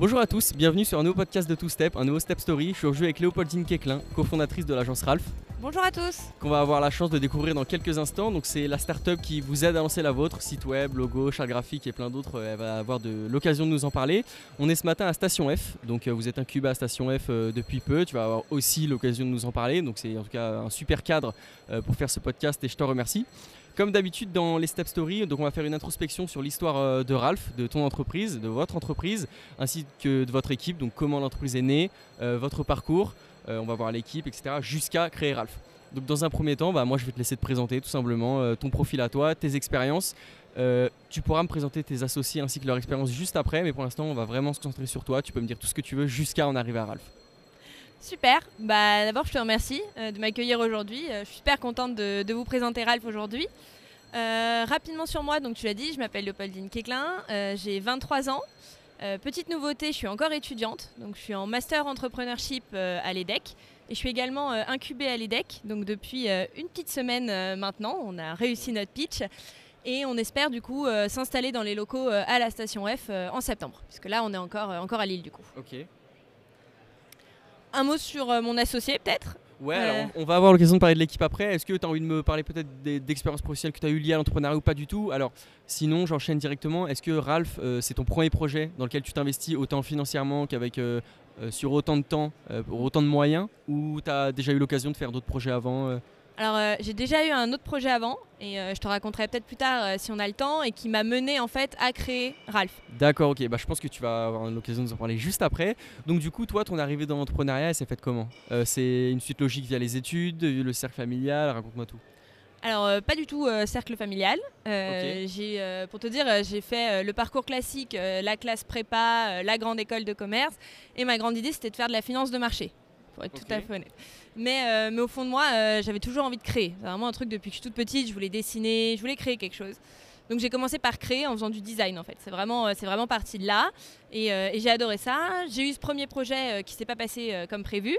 Bonjour à tous, bienvenue sur un nouveau podcast de Two Step, un nouveau Step Story. Je suis au jeu avec Léopoldine Keklin, cofondatrice de l'agence Ralph, Bonjour à tous. qu'on va avoir la chance de découvrir dans quelques instants. Donc c'est la startup qui vous aide à lancer la vôtre, site web, logo, charte graphique et plein d'autres. euh, Elle va avoir de l'occasion de nous en parler. On est ce matin à Station F, donc euh, vous êtes incubé à Station F euh, depuis peu. Tu vas avoir aussi l'occasion de nous en parler. Donc c'est en tout cas un super cadre pour faire ce podcast et je t'en remercie. Comme d'habitude dans les Step donc on va faire une introspection sur l'histoire euh, de Ralph, de ton entreprise, de votre entreprise, ainsi que de votre équipe, donc comment l'entreprise est née, euh, votre parcours, euh, on va voir l'équipe, etc., jusqu'à créer Ralph. Donc dans un premier temps, bah, moi je vais te laisser te présenter tout simplement ton profil à toi, tes expériences. Tu pourras me présenter tes associés ainsi que leur expérience juste après, mais pour l'instant on va vraiment se concentrer sur toi. Tu peux me dire tout ce que tu veux jusqu'à en arriver à Ralph. Super. Bah, D'abord, je te remercie euh, de m'accueillir aujourd'hui. Euh, je suis super contente de, vous présenter Ralph aujourd'hui. Euh, rapidement sur moi, donc tu l'as dit, je m'appelle Léopoldine Keklin, j'ai 23 ans. Petite nouveauté, je suis encore étudiante, donc je suis en master entrepreneurship à l'EDEC et je suis également incubée à l'EDEC. Donc depuis une petite semaine maintenant, on a réussi notre pitch et on espère du coup s'installer dans les locaux à la station F en septembre, puisque là on est encore, encore à Lille du coup. Ok. Un mot sur euh, mon associé peut-être Ouais, Euh. alors on va avoir l'occasion de parler de l'équipe après. Est-ce que tu as envie de me parler peut-être d'expériences professionnelles que tu as eues liées à l'entrepreneuriat ou pas du tout? Alors, sinon, j'enchaîne directement. Est-ce que Ralph, euh, c'est ton premier projet dans lequel tu t'investis autant financièrement qu'avec euh, sur autant de temps, pour autant de moyens? Ou tu as déjà eu l'occasion de faire d'autres projets avant Alors euh, j'ai déjà eu un autre projet avant et euh, je te raconterai peut-être plus tard euh, si on a le temps et qui m'a mené en fait à créer Ralph. D'accord, ok. Bah, je pense que tu vas avoir l'occasion de nous en parler juste après. Donc, du coup, toi, ton arrivée dans l'entrepreneuriat, elle s'est faite comment? C'est une suite logique via les études, le cercle familial Raconte-moi tout. Alors pas du tout cercle familial. J'ai pour te dire j'ai fait le parcours classique, la classe prépa, la grande école de commerce et ma grande idée c'était de faire de la finance de marché. Pour être tout à fait honnête. Mais, euh, mais au fond de moi, euh, j'avais toujours envie de créer. C'est vraiment un truc depuis que je suis toute petite, je voulais dessiner, je voulais créer quelque chose. Donc j'ai commencé par créer en faisant du design en fait. C'est vraiment, euh, c'est vraiment parti de là. Et, euh, et j'ai adoré ça. J'ai eu ce premier projet qui s'est pas passé comme prévu.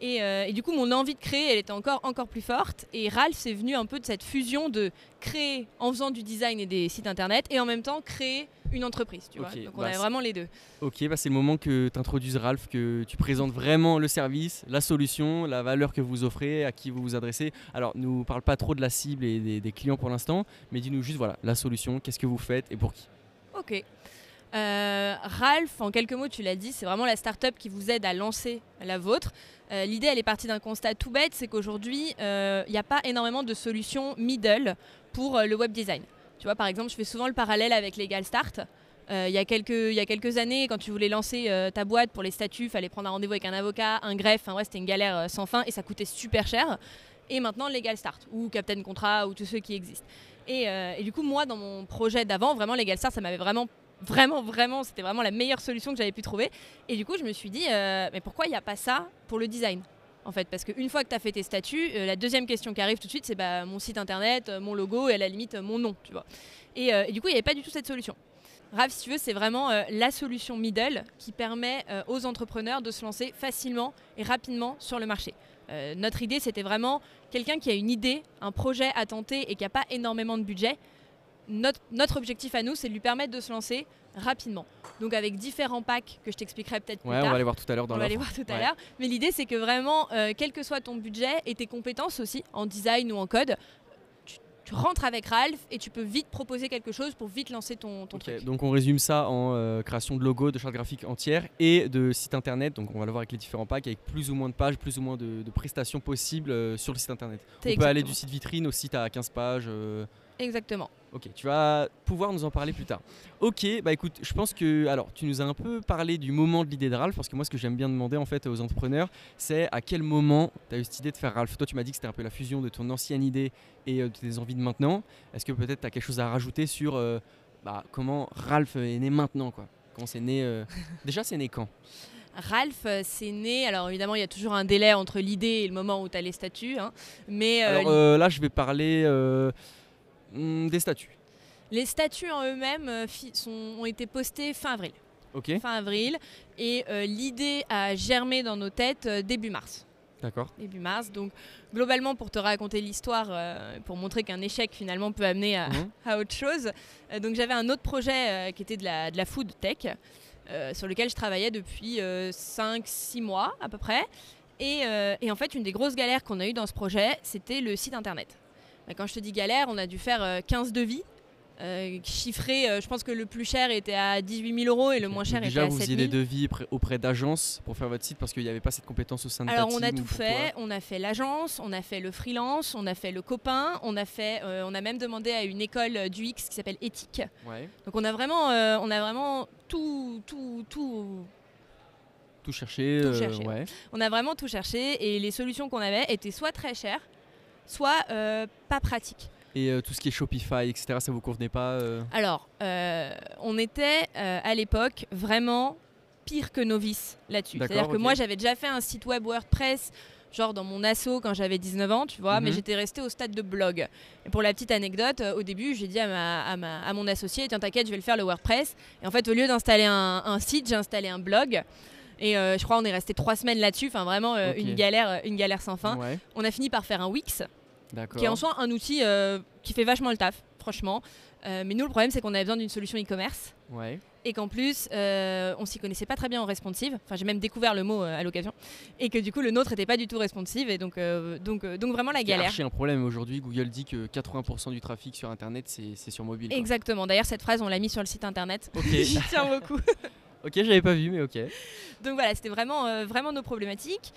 Et, et du coup, mon envie de créer, elle était encore, encore plus forte. Et Ralph, c'est venu un peu de cette fusion de créer en faisant du design et des sites internet et en même temps créer une entreprise. Tu vois Donc on bah, avait c'est- vraiment les deux. Ok, bah c'est le moment que tu introduises Ralph, que tu présentes vraiment le service, la solution, la valeur que vous offrez, à qui vous vous adressez. Alors, nous parle pas trop de la cible et des, des clients pour l'instant, mais dis-nous juste voilà, la solution, qu'est-ce que vous faites et pour qui? Ok. Euh, Ralph, en quelques mots, tu l'as dit, c'est vraiment la start-up qui vous aide à lancer la vôtre. Euh, L'idée, elle est partie d'un constat tout bête, c'est qu'aujourd'hui, euh, il n'y a pas énormément de solutions middle pour le web design. Tu vois, par exemple, je fais souvent le parallèle avec Legal Start. Euh, il, y a quelques, années, quand tu voulais lancer euh, ta boîte pour les statuts, il fallait prendre un rendez-vous avec un avocat, un greffe, enfin, ouais, c'était une galère euh, sans fin et ça coûtait super cher. Et maintenant, Legal Start ou Captain Contrat ou tous ceux qui existent. Et, et du coup, moi, dans mon projet d'avant, vraiment, Legal Start, ça m'avait vraiment vraiment, vraiment, c'était vraiment la meilleure solution que j'avais pu trouver. Et du coup, je me suis dit, mais pourquoi il n'y a pas ça pour le design? En fait, parce qu'une fois que tu as fait tes statuts, euh, la deuxième question qui arrive tout de suite, c'est bah, mon site internet, euh, mon logo et à la limite euh, mon nom, tu vois. Et, du coup, il n'y avait pas du tout cette solution. Rav, si tu veux, c'est vraiment la solution middle qui permet aux entrepreneurs de se lancer facilement et rapidement sur le marché. Notre idée, c'était vraiment quelqu'un qui a une idée, un projet à tenter et qui n'a pas énormément de budget. Notre objectif à nous, c'est de lui permettre de se lancer rapidement. Donc avec différents packs que je t'expliquerai peut-être plus Ouais, on tard. va aller voir tout à l'heure dans On va les voir tout à Ouais. l'heure. Mais l'idée, c'est que vraiment, euh, quel que soit ton budget et tes compétences aussi, en design ou en code, tu, tu rentres avec Ralph et tu peux vite proposer quelque chose pour vite lancer ton, ton truc. donc on résume ça en euh, création de logo, de charte graphique entière et de site internet. Donc on va le voir avec les différents packs, avec plus ou moins de pages, plus ou moins de, de prestations possibles euh, sur le site internet. On peut aller du site vitrine au site à 15 pages. Exactement. Ok, tu vas pouvoir nous en parler plus tard. Ok, bah écoute, je pense que alors tu nous as un peu parlé du moment de l'idée de Ralph parce que moi ce que j'aime bien demander en fait aux entrepreneurs, c'est à quel moment tu as eu cette idée de faire Ralph? Toi tu m'as dit que c'était un peu la fusion de ton ancienne idée et euh, de tes envies de maintenant. Est-ce que peut-être tu as quelque chose à rajouter sur euh, bah, comment Ralph est né maintenant quoi? Comment c'est né euh, Déjà c'est né quand? Ralph, c'est né. Alors évidemment, il y a toujours un délai entre l'idée et le moment où tu as les statuts. hein. mais euh, Alors euh, là je vais parler euh, hmm, des statuts. les statuts en eux-mêmes euh, ont été postés fin avril. Fin avril. Et euh, l'idée a germé dans nos têtes euh, début mars. d'accord. début mars. Donc globalement, pour te raconter l'histoire, euh, pour montrer qu'un échec finalement peut amener à, Mhm. à autre chose, donc j'avais un autre projet qui était de la, de la food tech. sur lequel je travaillais depuis 5-6 mois à peu près. Et, et, en fait, une des grosses galères qu'on a eues dans ce projet, c'était le site internet. Bah, quand je te dis galère, on a dû faire 15 devis euh, chiffré, euh, je pense que le plus cher était à 18 000 euros et le moins cher était à 7 000. Déjà, vous faisiez des devis auprès d'agences pour faire votre site parce qu'il n'y avait pas cette compétence au sein de Alors, on a tout fait. On a fait l'agence, on a fait le freelance, on a fait le copain, on a, fait, euh, on a même demandé à une école du X qui s'appelle Éthique. Donc, on a vraiment, on a vraiment tout, tout, tout tout cherché, On a vraiment tout cherché et les solutions qu'on avait étaient soit très chères, soit pas pratiques. Et euh, tout ce qui est Shopify, etc., ça vous convenait pas euh Alors, euh, on était à l'époque vraiment pire que novice là-dessus. C'est-à-dire que moi, j'avais déjà fait un site web WordPress genre dans mon asso quand j'avais 19 ans, tu vois, mais mhm. j'étais restée au stade de blog. Et pour la petite anecdote, au début, j'ai dit à, ma, à, mon associé, tiens, t'inquiète, je vais le faire le WordPress. Et en fait, au lieu d'installer un, site, j'ai installé un blog. Et je crois on est resté trois semaines là-dessus, enfin vraiment une galère, une galère sans fin. On a fini par faire un Wix qui est en soi un outil euh, qui fait vachement le taf, franchement. Euh, mais nous, le problème, c'est qu'on avait besoin d'une solution e-commerce. Et qu'en plus, euh, on s'y connaissait pas très bien en responsive. Enfin, j'ai même découvert le mot à l'occasion. Et que du coup, le nôtre n'était pas du tout responsive. Et donc, donc, donc vraiment la galère. C'est un problème aujourd'hui. Google dit que 80% du trafic sur Internet, c'est sur mobile. Exactement. D'ailleurs, cette phrase, on l'a mis sur le site Internet. J'y tiens beaucoup. ok, j'avais pas vu, mais ok. Donc voilà, c'était vraiment, vraiment nos problématiques.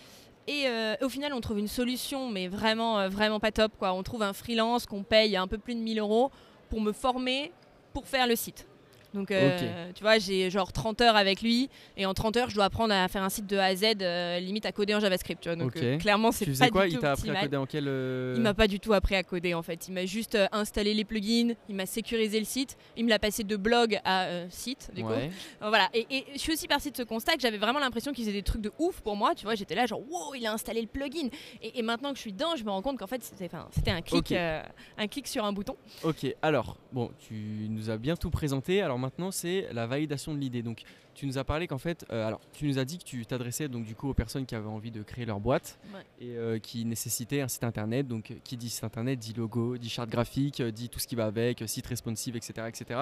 Et euh, au final, on trouve une solution, mais vraiment, euh, vraiment pas top. Quoi. On trouve un freelance qu'on paye un peu plus de 1000 euros pour me former pour faire le site. Donc, euh, tu vois, j'ai genre 30 heures avec lui, et en 30 heures, je dois apprendre à faire un site de A à Z, euh, limite à coder en JavaScript. Tu vois. Donc, euh, clairement, c'est pas quoi du Il t'a appris à coder en quel Il m'a pas du tout appris à coder en fait. Il m'a juste installé les plugins, il m'a sécurisé le site, il me l'a passé de blog à site. Du coup. voilà. Et, je suis aussi partie de ce constat que j'avais vraiment l'impression qu'il faisait des trucs de ouf pour moi. Tu vois, j'étais là genre wow, il a installé le plugin. Et, maintenant que je suis dedans, je me rends compte qu'en fait, c'était un clic, un clic sur un bouton. Ok. Alors, bon, tu nous as bien tout présenté. Alors maintenant, c'est la validation de l'idée. Donc, tu nous as parlé qu'en fait, euh, alors, tu nous as dit que tu t'adressais donc du coup aux personnes qui avaient envie de créer leur boîte et euh, qui nécessitaient un site internet. Donc, qui dit site internet dit logo, dit charte graphique, euh, dit tout ce qui va avec, site responsive, etc., etc.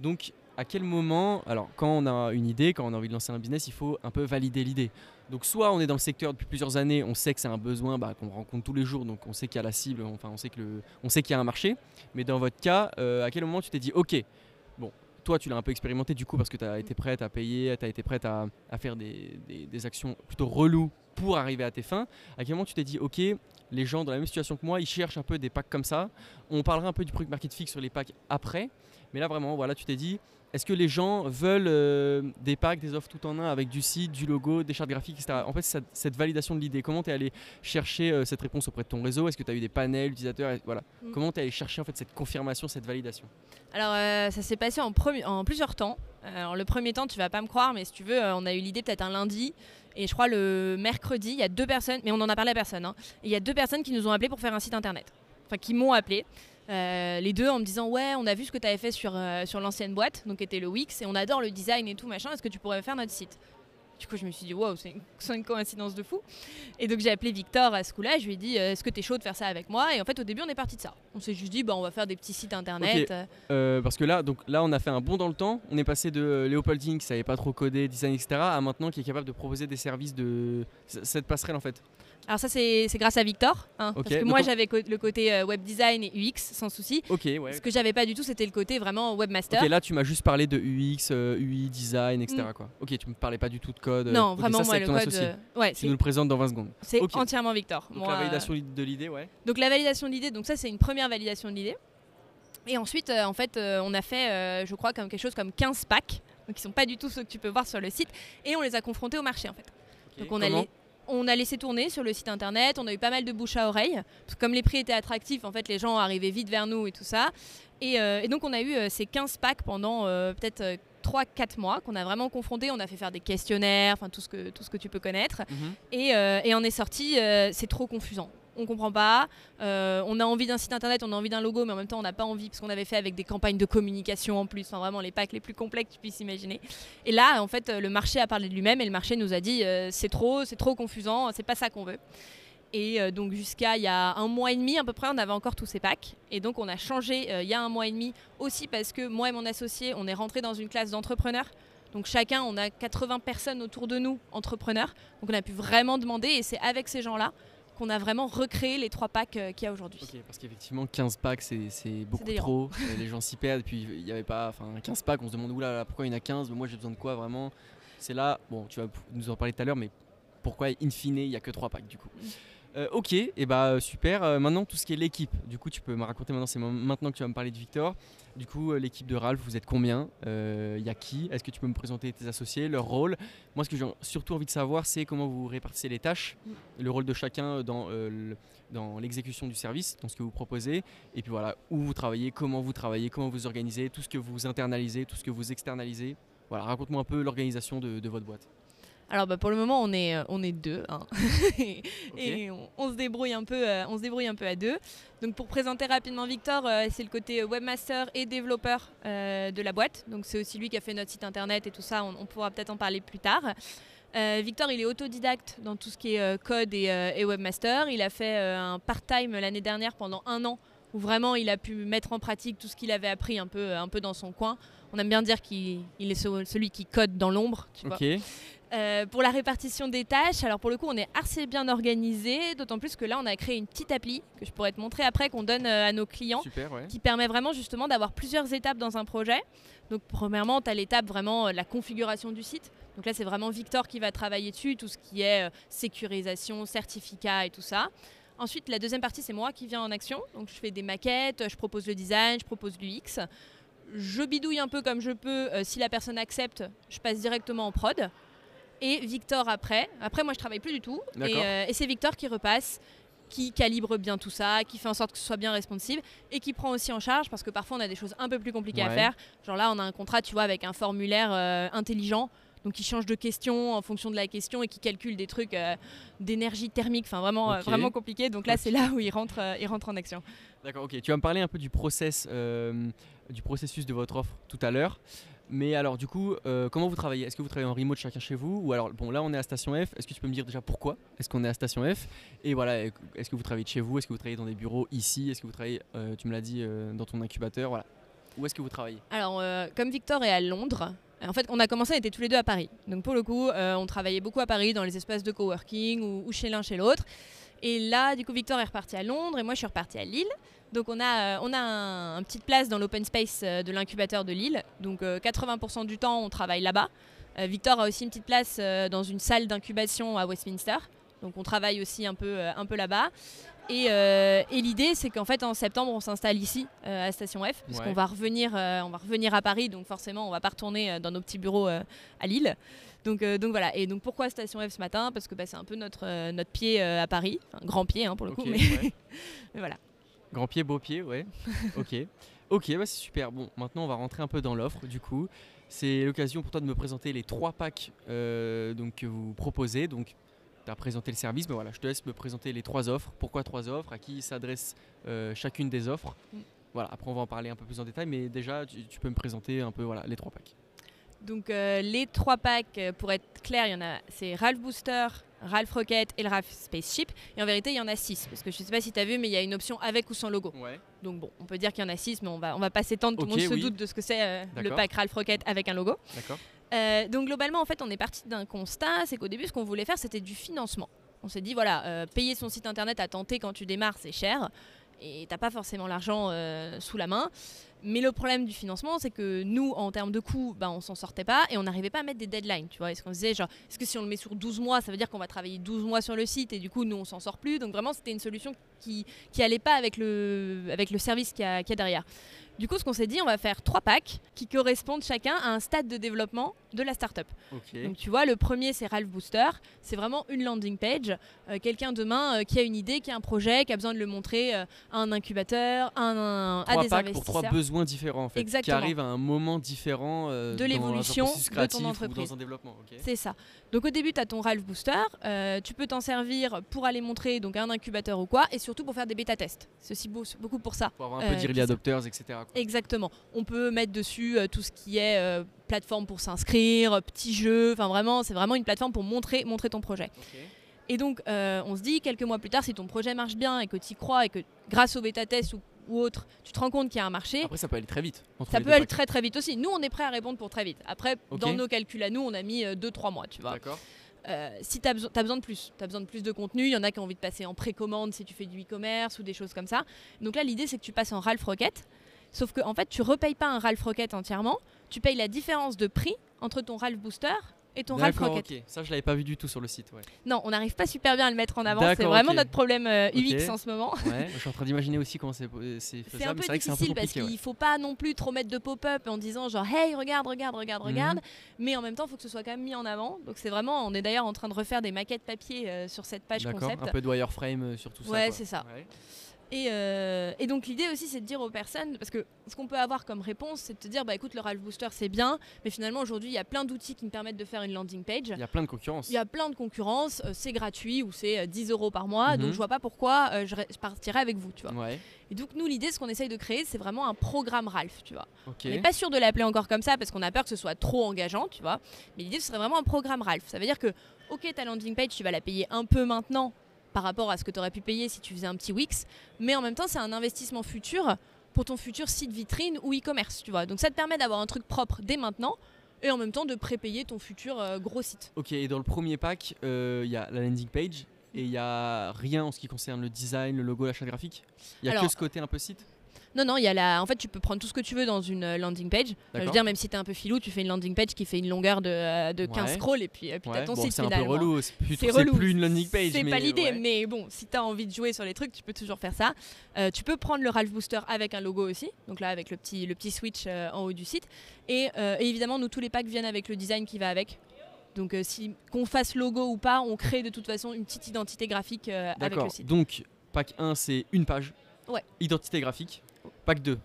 Donc, à quel moment, alors quand on a une idée, quand on a envie de lancer un business, il faut un peu valider l'idée. Donc soit on est dans le secteur depuis plusieurs années, on sait que c'est un besoin bah, qu'on rencontre tous les jours, donc on sait qu'il y a la cible, enfin on sait qu'il y a un marché. Mais dans votre cas, à quel moment tu t'es dit, ok, toi, tu l'as un peu expérimenté du coup parce que tu as été prête à payer, tu as été prête à, faire des, actions plutôt reloues pour arriver à tes fins. À quel moment tu t'es dit, ok, les gens dans la même situation que moi, ils cherchent un peu des packs comme ça. On parlera un peu du product market fit sur les packs après. Mais là, vraiment, voilà, tu t'es dit, est-ce que les gens veulent euh, des packs, des offres tout en un avec du site, du logo, des chartes graphiques, etc. En fait, cette, validation de l'idée, comment tu es allé chercher euh, cette réponse auprès de ton réseau? Est-ce que tu as eu des panels utilisateurs voilà. Mm. Comment tu es allé chercher en fait, cette confirmation, cette validation? Alors, euh, ça s'est passé en, en, plusieurs temps. Alors, le premier temps, tu vas pas me croire, mais si tu veux, on a eu l'idée peut-être un lundi. Et je crois le mercredi, il y a deux personnes, mais on n'en a parlé à personne. Hein, il y a deux personnes qui nous ont appelé pour faire un site internet. Enfin, qui m'ont appelé. Euh, les deux en me disant ouais on a vu ce que tu avais fait sur, euh, sur l'ancienne boîte donc était le Wix et on adore le design et tout machin est-ce que tu pourrais faire notre site? Du coup je me suis dit wow c'est une, coïncidence de fou. Et donc j'ai appelé Victor à ce coup-là. Je lui ai dit euh, est-ce que tu es chaud de faire ça avec moi? Et en fait au début on est parti de ça. On s'est juste dit bah on va faire des petits sites internet parce que là donc là on a fait un bond dans le temps. On est passé de Léopoldine qui savait pas trop coder design etc à maintenant qui est capable de proposer des services de cette passerelle en fait alors ça c'est grâce à Victor, hein, parce que moi j'avais le côté euh, web design et UX sans souci. Ce que j'avais pas du tout c'était le côté vraiment webmaster. Ok là tu m'as juste parlé de UX, euh, UI, design, etc. Mm. Quoi. Ok tu me parlais pas du tout de code. Non vraiment moi le code. Euh, ouais, tu nous le présentes dans 20 secondes. C'est entièrement Victor. Donc la validation de l'idée ouais. Donc la validation de l'idée, donc ça c'est une première validation de l'idée. Et ensuite en fait on a fait je crois comme quelque chose comme 15 packs, donc qui sont pas du tout ceux que tu peux voir sur le site, et on les a confrontés au marché en fait. Donc on a les on a laissé tourner sur le site internet, on a eu pas mal de bouche à oreille. comme les prix étaient attractifs, en fait, les gens arrivaient vite vers nous et tout ça. Et, euh, donc, on a eu euh, ces 15 packs pendant euh, peut-être 3-4 mois qu'on a vraiment confronté. On a fait faire des questionnaires, enfin tout, ce que, tout ce que tu peux connaître. Mhm. Et, et, on est sorti, c'est trop confusant on comprend pas. Euh, on a envie d'un site internet, on a envie d'un logo, mais en même temps on n'a pas envie parce qu'on avait fait avec des campagnes de communication en plus, vraiment les packs les plus complexes que tu puisses imaginer. Et là, en fait, le marché a parlé de lui-même et le marché nous a dit euh, c'est trop, c'est trop confusant, c'est pas ça qu'on veut. Et euh, donc jusqu'à il y a un mois et demi à peu près, on avait encore tous ces packs. Et donc on a changé il y a un mois et demi aussi parce que moi et mon associé, on est rentré dans une classe d'entrepreneurs Donc chacun, on a 80 personnes autour de nous, entrepreneurs. Donc on a pu vraiment demander et c'est avec ces gens-là qu'on a vraiment recréé les trois packs euh, qu'il y a aujourd'hui. Parce qu'effectivement 15 packs c'est beaucoup trop, les gens s'y perdent, et puis il n'y avait pas, enfin 15 packs, on se demande oula pourquoi il y en a 15, mais moi j'ai besoin de quoi vraiment? C'est là, bon tu vas nous en parler tout à l'heure, mais pourquoi in fine il n'y a que trois packs du coup? Mm. Euh, ok, et bah euh, super. Euh, maintenant tout ce qui est l'équipe. Du coup, tu peux me raconter maintenant. C'est maintenant que tu vas me parler de Victor. Du coup, l'équipe de Ralph, vous êtes combien? Il y a qui? Est-ce que tu peux me présenter tes associés, leur rôle? Moi, ce que j'ai surtout envie de savoir, c'est comment vous répartissez les tâches, mm. le rôle de chacun dans dans l'exécution du service, dans ce que vous proposez, et puis voilà, où vous travaillez, comment vous travaillez, comment vous organisez, tout ce que vous internalisez, tout ce que vous externalisez. Voilà, raconte-moi un peu l'organisation de votre boîte. Alors bah, pour le moment on est, euh, on est deux hein. et on, se débrouille un peu, euh, on se débrouille un peu à deux. Donc pour présenter rapidement Victor, euh, c'est le côté webmaster et développeur de la boîte. Donc c'est aussi lui qui a fait notre site internet et tout ça. On, pourra peut-être en parler plus tard. Victor, il est autodidacte dans tout ce qui est code et, et, webmaster. Il a fait un part-time l'année dernière pendant un an où vraiment il a pu mettre en pratique tout ce qu'il avait appris un peu, un peu dans son coin. On aime bien dire qu'il est celui qui code dans l'ombre. Euh, pour la répartition des tâches, alors pour le coup, on est assez bien organisé, d'autant plus que là, on a créé une petite appli que je pourrais te montrer après, qu'on donne euh, à nos clients, qui permet vraiment justement d'avoir plusieurs étapes dans un projet. Donc, premièrement, tu as l'étape vraiment euh, la configuration du site. Donc là, c'est vraiment Victor qui va travailler dessus, tout ce qui est sécurisation, certificat et tout ça. Ensuite, la deuxième partie, c'est moi qui viens en action. Donc, je fais des maquettes, je propose le design, je propose l'UX. Je bidouille un peu comme je peux. si la personne accepte, je passe directement en prod et Victor après. Après, moi, je travaille plus du tout. Euh, et, c'est Victor qui repasse, qui calibre bien tout ça, qui fait en sorte que ce soit bien responsive et qui prend aussi en charge parce que parfois on a des choses un peu plus compliquées à faire. Genre là, on a un contrat, tu vois, avec un formulaire euh, intelligent. Donc qui change de question en fonction de la question et qui calcule des trucs euh, d'énergie thermique, enfin vraiment, vraiment compliqué. Donc là, c'est là où il rentre, il rentre en action. D'accord, ok. Tu vas me parler un peu du process, du processus de votre offre tout à l'heure. Mais alors, du coup, euh, comment vous travaillez? Est-ce que vous travaillez en remote chacun chez vous? Ou alors, bon, là, on est à Station F. Est-ce que tu peux me dire déjà pourquoi est-ce qu'on est à Station F? Et voilà, est-ce que vous travaillez de chez vous? Est-ce que vous travaillez dans des bureaux ici? Est-ce que vous travaillez, euh, tu me l'as dit, euh, dans ton incubateur? Voilà. Où est-ce que vous travaillez? Alors, comme Victor est à Londres, en fait, on a commencé, on était tous les deux à Paris. Donc, pour le coup, on travaillait beaucoup à Paris, dans les espaces de coworking ou, chez l'un, chez l'autre. Et là, du coup, Victor est reparti à Londres et moi, je suis repartie à Lille. Donc on a, euh, on a un, une petite place dans l'open space euh, de l'incubateur de Lille. Donc 80% euh, du temps, on travaille là-bas. Victor a aussi une petite place dans une salle d'incubation à Westminster. Donc on travaille aussi un peu, un peu là-bas. Et, l'idée, c'est qu'en fait, en septembre, on s'installe ici, à Station F, puisqu'on va, revenir, on va revenir à Paris. Donc forcément, on va pas retourner dans nos petits bureaux à Lille. Donc, donc voilà. Et donc pourquoi Station F ce matin? Parce que bah, c'est un peu notre, notre pied à Paris. Un grand pied hein, pour le coup. mais voilà. Grand pied, beau pied, ouais. ok. Ok, bah c'est super. Bon, maintenant on va rentrer un peu dans l'offre du coup. C'est l'occasion pour toi de me présenter les trois packs euh, donc, que vous proposez. Donc, tu as présenté le service, mais voilà, je te laisse me présenter les trois offres. Pourquoi trois offres? À qui s'adresse euh, chacune des offres? Mm. Voilà, après on va en parler un peu plus en détail, mais déjà tu, peux me présenter un peu voilà, les trois packs. Donc euh, les trois packs, pour être clair, il y en a, c'est Ralph Booster, Ralph Rocket et le Ralph Spaceship. Et en vérité, il y en a 6. Parce que je ne sais pas si tu as vu, mais il y a une option avec ou sans logo. Donc bon, on peut dire qu'il y en a 6, mais on va, on va pas s'étendre. Tout le monde se doute de ce que c'est euh, le pack Ralph Rocket avec un logo. Euh, donc globalement, en fait, on est parti d'un constat c'est qu'au début, ce qu'on voulait faire, c'était du financement. On s'est dit, voilà, euh, payer son site internet à tenter quand tu démarres, c'est cher. Et t'as pas forcément l'argent sous la main. Mais le problème du financement, c'est que nous, en termes de coûts, ben, on s'en sortait pas et on n'arrivait pas à mettre des deadlines. Tu vois, est-ce qu'on disait, genre, est-ce que si on le met sur 12 mois, ça veut dire qu'on va travailler 12 mois sur le site et du coup, nous, on s'en sort plus? Donc vraiment, c'était une solution qui, qui pas avec le, avec le service qu'il y, a derrière. Du coup, ce qu'on s'est dit, on va faire trois packs qui correspondent chacun à un stade de développement de la startup. Donc, tu vois, le premier, c'est Ralph Booster. C'est vraiment une landing page. Euh, quelqu'un demain euh, qui a une idée, qui a un projet, qui a besoin de le montrer euh, à un incubateur, à, un, à des packs pour trois besoins différents, en fait. Qui arrivent à un moment différent de l'évolution de ton entreprise. C'est ça. Donc, au début, tu as ton Ralph Booster. tu peux t'en servir pour aller montrer donc, à un incubateur ou quoi, et surtout pour faire des bêta-tests. Aussi beaucoup pour ça. Pour avoir un peu d'early adopters, etc. Exactement. On peut mettre dessus euh, tout ce qui est euh, plateforme pour s'inscrire, petits jeux. Enfin, vraiment, c'est vraiment une plateforme pour montrer, montrer ton projet. Et donc, euh, on se dit, quelques mois plus tard, si ton projet marche bien et que tu y crois et que grâce au bêta test ou ou autre, tu te rends compte qu'il y a un marché. Après, ça peut aller très vite. ça peut aller très très vite aussi. Nous, on est prêt à répondre pour très vite. Après, dans nos calculs à nous, on a mis 2-3 mois, tu vois. D'accord. Euh, si tu as, besoin de plus, tu as besoin de plus de contenu, il y en a qui ont envie de passer en précommande si tu fais du e-commerce ou des choses comme ça. Donc là, l'idée, c'est que tu passes en Ralph Rocket. Sauf que en fait, tu repayes pas un Ralph Rocket entièrement, tu payes la différence de prix entre ton Ralph Booster et ton Ralph Rocket. Ça, je l'avais pas vu du tout sur le site. Ouais. Non, on n'arrive pas super bien à le mettre en avant. C'est vraiment notre problème euh, UX en ce moment. Ouais, je suis en train d'imaginer aussi comment c'est euh, faisable. C'est un peu difficile parce qu'il ne faut pas non plus trop mettre de pop-up en disant genre hey regarde regarde regarde mhm. regarde, mais en même temps il faut que ce soit quand même mis en avant. Donc c'est vraiment, on est d'ailleurs en train de refaire des maquettes papier euh, sur cette page concept. Un peu de wireframe sur tout ça. Ouais, c'est ça. Euh, et, donc l'idée aussi c'est de dire aux personnes, parce que ce qu'on peut avoir comme réponse c'est de te dire bah écoute le Ralph Booster c'est bien, mais finalement aujourd'hui il y a plein d'outils qui me permettent de faire une landing page. Il y a plein de concurrence. Il y a plein de concurrence, euh, c'est gratuit ou c'est 10 euh, euros par mois, donc mhm. je vois pas pourquoi je, partirais avec vous, tu vois. Et donc nous l'idée ce qu'on essaye de créer c'est vraiment un programme Ralph, tu vois. On n'est pas sûr de l'appeler encore comme ça parce qu'on a peur que ce soit trop engageant, tu vois. Mais l'idée ce serait vraiment un programme Ralph. Ça veut dire que ok ta landing page tu vas la payer un peu maintenant par rapport à ce que tu aurais pu payer si tu faisais un petit Wix. Mais en même temps, c'est un investissement futur pour ton futur site vitrine ou e-commerce, tu vois. Donc ça te permet d'avoir un truc propre dès maintenant et en même temps de prépayer ton futur euh, gros site. Ok, et dans le premier pack, euh, il y a la landing page et il n'y a rien en ce qui concerne le design, le logo, la charte graphique? Il n'y a que ce côté un peu site? Non, non, il y a la... en fait, tu peux prendre tout ce que tu veux dans une euh, landing page. je veux dire, même si tu es un peu filou, tu fais une landing page qui fait une longueur de, euh, de 15 scrolls et puis, puis tu as ton site C'est un peu relou, c'est plus, une landing page. C'est pas l'idée, mais bon, si tu as envie de jouer sur les trucs, tu peux toujours faire ça. Euh, tu peux prendre le Ralph Booster avec un logo aussi, donc là avec le petit, le petit switch en haut du site. Et, évidemment, nous, tous les packs viennent avec le design qui va avec. Donc si qu'on fasse logo ou pas, on crée de toute façon une petite identité graphique avec le site. Donc pack 1 c'est une page. Ouais. Identité graphique. Pack 2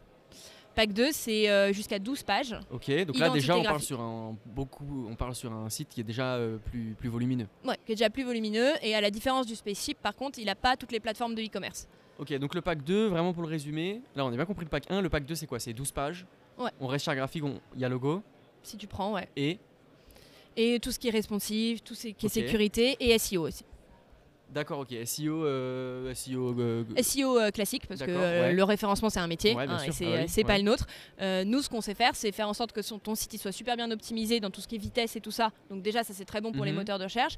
Pack 2, c'est euh, jusqu'à 12 pages. Ok, donc là déjà on parle, sur un, beaucoup, on parle sur un site qui est déjà euh, plus, plus volumineux. Ouais, qui est déjà plus volumineux. Et à la différence du Spaceship, par contre, il n'a pas toutes les plateformes de e-commerce. Ok, donc le pack 2, vraiment pour le résumer, là on a bien compris le pack 1. Le pack 2, c'est quoi? C'est 12 pages. Ouais. On reste sur graphique, il y a logo. Si tu prends, ouais. Et? Et tout ce qui est responsive, tout ce qui est sécurité et SEO aussi. D'accord, ok. SEO, euh, SEO, euh, SEO euh, classique, parce que le référencement c'est un métier, hein, et c'est bah pas le nôtre. nous, ce qu'on sait faire, c'est faire en sorte que ton site soit super bien optimisé dans tout ce qui est vitesse et tout ça. Donc déjà, ça c'est très bon pour les mhm. moteurs de recherche.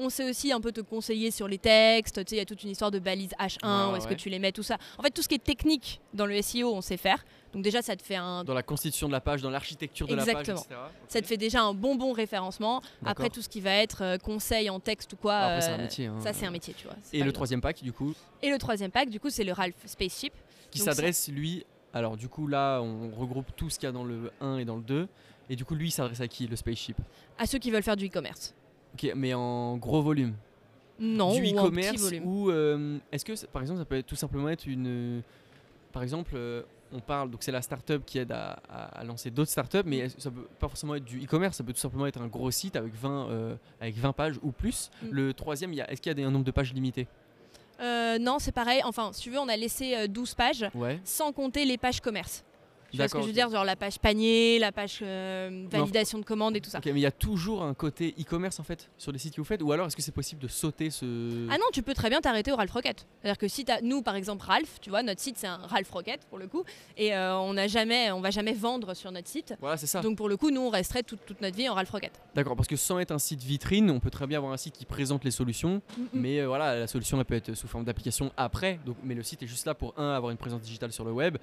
On sait aussi un peu te conseiller sur les textes. Tu sais, il y a toute une histoire de balises H1, où est-ce que tu les mets, tout ça. En fait, tout ce qui est technique dans le SEO, on sait faire. Donc déjà, ça te fait un... Dans la constitution de la page, dans l'architecture de la page, etc. Ça te fait déjà un bon bon référencement. Après, tout ce qui va être euh, conseil en texte ou quoi... Après, c'est un euh, métier. Hein. Ça, c'est un métier, tu vois. Et le troisième pack, du coup Et le troisième pack, du coup, c'est le Ralph Spaceship. Qui s'adresse, lui... Alors, du coup, là, on regroupe tout ce qu'il y a dans le 1 et dans le 2. Et du coup, lui, il s'adresse à qui, le Spaceship? À ceux qui veulent faire du e-commerce. Ok, mais en gros volume non, du e-commerce ou euh, est-ce que par exemple ça peut être tout simplement être une par exemple euh, on parle donc c'est la startup qui aide à, lancer d'autres startups mais ça peut pas forcément être du e-commerce ça peut tout simplement être un gros site avec 20 euh, avec 20 pages ou plus mm. le troisième est-ce qu'il y a un nombre de pages limité? Non, c'est pareil. Enfin, si tu veux, on a laissé 12 pages, sans compter les pages commerce. Tu vois ce que je veux dire Genre la page panier, la page euh, validation de commande et tout ça. Ok, mais il y a toujours un côté e-commerce en fait sur les sites que vous faites Ou alors est-ce que c'est possible de sauter ce. Ah non, tu peux très bien t'arrêter au Ralph Rocket. C'est-à-dire que si as, nous par exemple Ralph, tu vois, notre site c'est un Ralph Rocket pour le coup, et euh, on n'a jamais, on va jamais vendre sur notre site. Voilà, c'est ça. Donc pour le coup, nous on resterait toute, toute notre vie en Ralph Rocket. D'accord, parce que sans être un site vitrine, on peut très bien avoir un site qui présente les solutions, mais euh, voilà, la solution elle peut être sous forme d'application après. Donc, mais le site est juste là pour un avoir une présence digitale sur le web,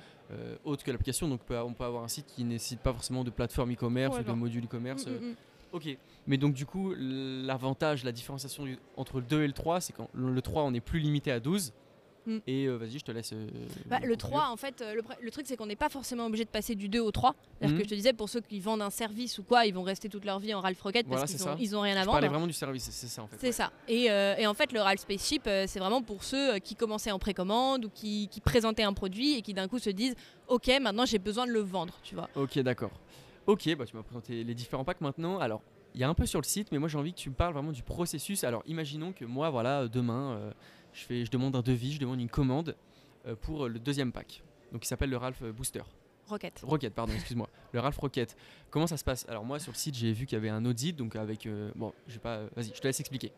autre que l'application. Donc on peut avoir un qui ne nécessite pas forcément de plateforme e-commerce ou de module e-commerce. Mm, mm, mm. Ok, mais donc du coup, l'avantage, la différenciation entre le 2 et le 3, c'est qu'en le 3, on est plus limité à 12. Mm. Et euh, vas-y, je te laisse. Euh, bah, le 3, en fait, euh, le, truc, c'est qu'on n'est pas forcément obligé de passer du 2 au 3. C'est-à-dire que mm. je te disais, pour ceux qui vendent un service ou quoi, ils vont rester toute leur vie en Ralph Rocket parce qu'ils ont, ils ont rien à vendre. Je vraiment du service, c'est ça en fait. C'est ça. Et, et, en fait, le Ralph Spaceship, c'est vraiment pour ceux qui commençaient en précommande ou qui, qui présentaient un produit et qui d'un coup se disent Ok, maintenant j'ai besoin de le vendre, tu vois. Ok, d'accord. Ok, bah, tu m'as présenté les différents packs maintenant. Alors, il y a un peu sur le site, mais moi j'ai envie que tu me parles vraiment du processus. Alors, imaginons que moi, voilà, demain, je, fais, je demande un devis, je demande une commande. Euh, pour le deuxième pack, donc qui s'appelle le Ralph Booster. Rocket. Rocket, pardon, excuse-moi. Le Ralph Rocket. Comment ça se passe? Alors moi sur le site j'ai vu qu'il y avait un audit, donc avec... Euh, bon, j'ai pas... Vas-y, je te laisse expliquer.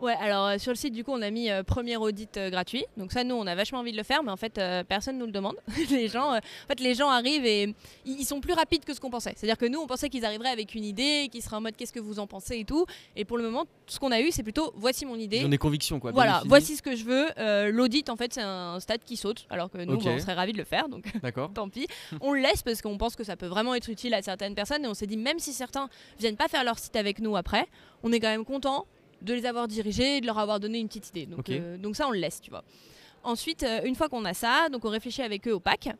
Ouais, alors euh, sur le site, du coup, on a mis euh, premier audit euh, gratuit. Donc ça, nous, on a vachement envie de le faire, mais en fait, personne nous le demande. les gens, en fait, les gens arrivent et ils sont plus rapides que ce qu'on pensait. C'est-à-dire que nous, on pensait qu'ils arriveraient avec une idée, qu'ils seraient en mode qu'est-ce que vous en pensez et tout. Et pour le moment, ce qu'on a eu, c'est plutôt voici mon idée. Ils ont des convictions quoi. Voilà, voici ce que je veux. Euh, L'audit, en fait, c'est un stade qui saute, alors que nous, bah, on serait ravis de le faire. Donc tant pis. On le laisse parce qu'on pense que ça peut vraiment être utile à certaines personnes et on s'est dit même si certains viennent pas faire leur site avec nous après, on est quand même content de les avoir dirigés et de leur avoir donné une petite idée. Donc, euh, donc ça on le laisse, tu vois. Ensuite, euh, une fois qu'on a ça, donc on réfléchit avec eux au pack.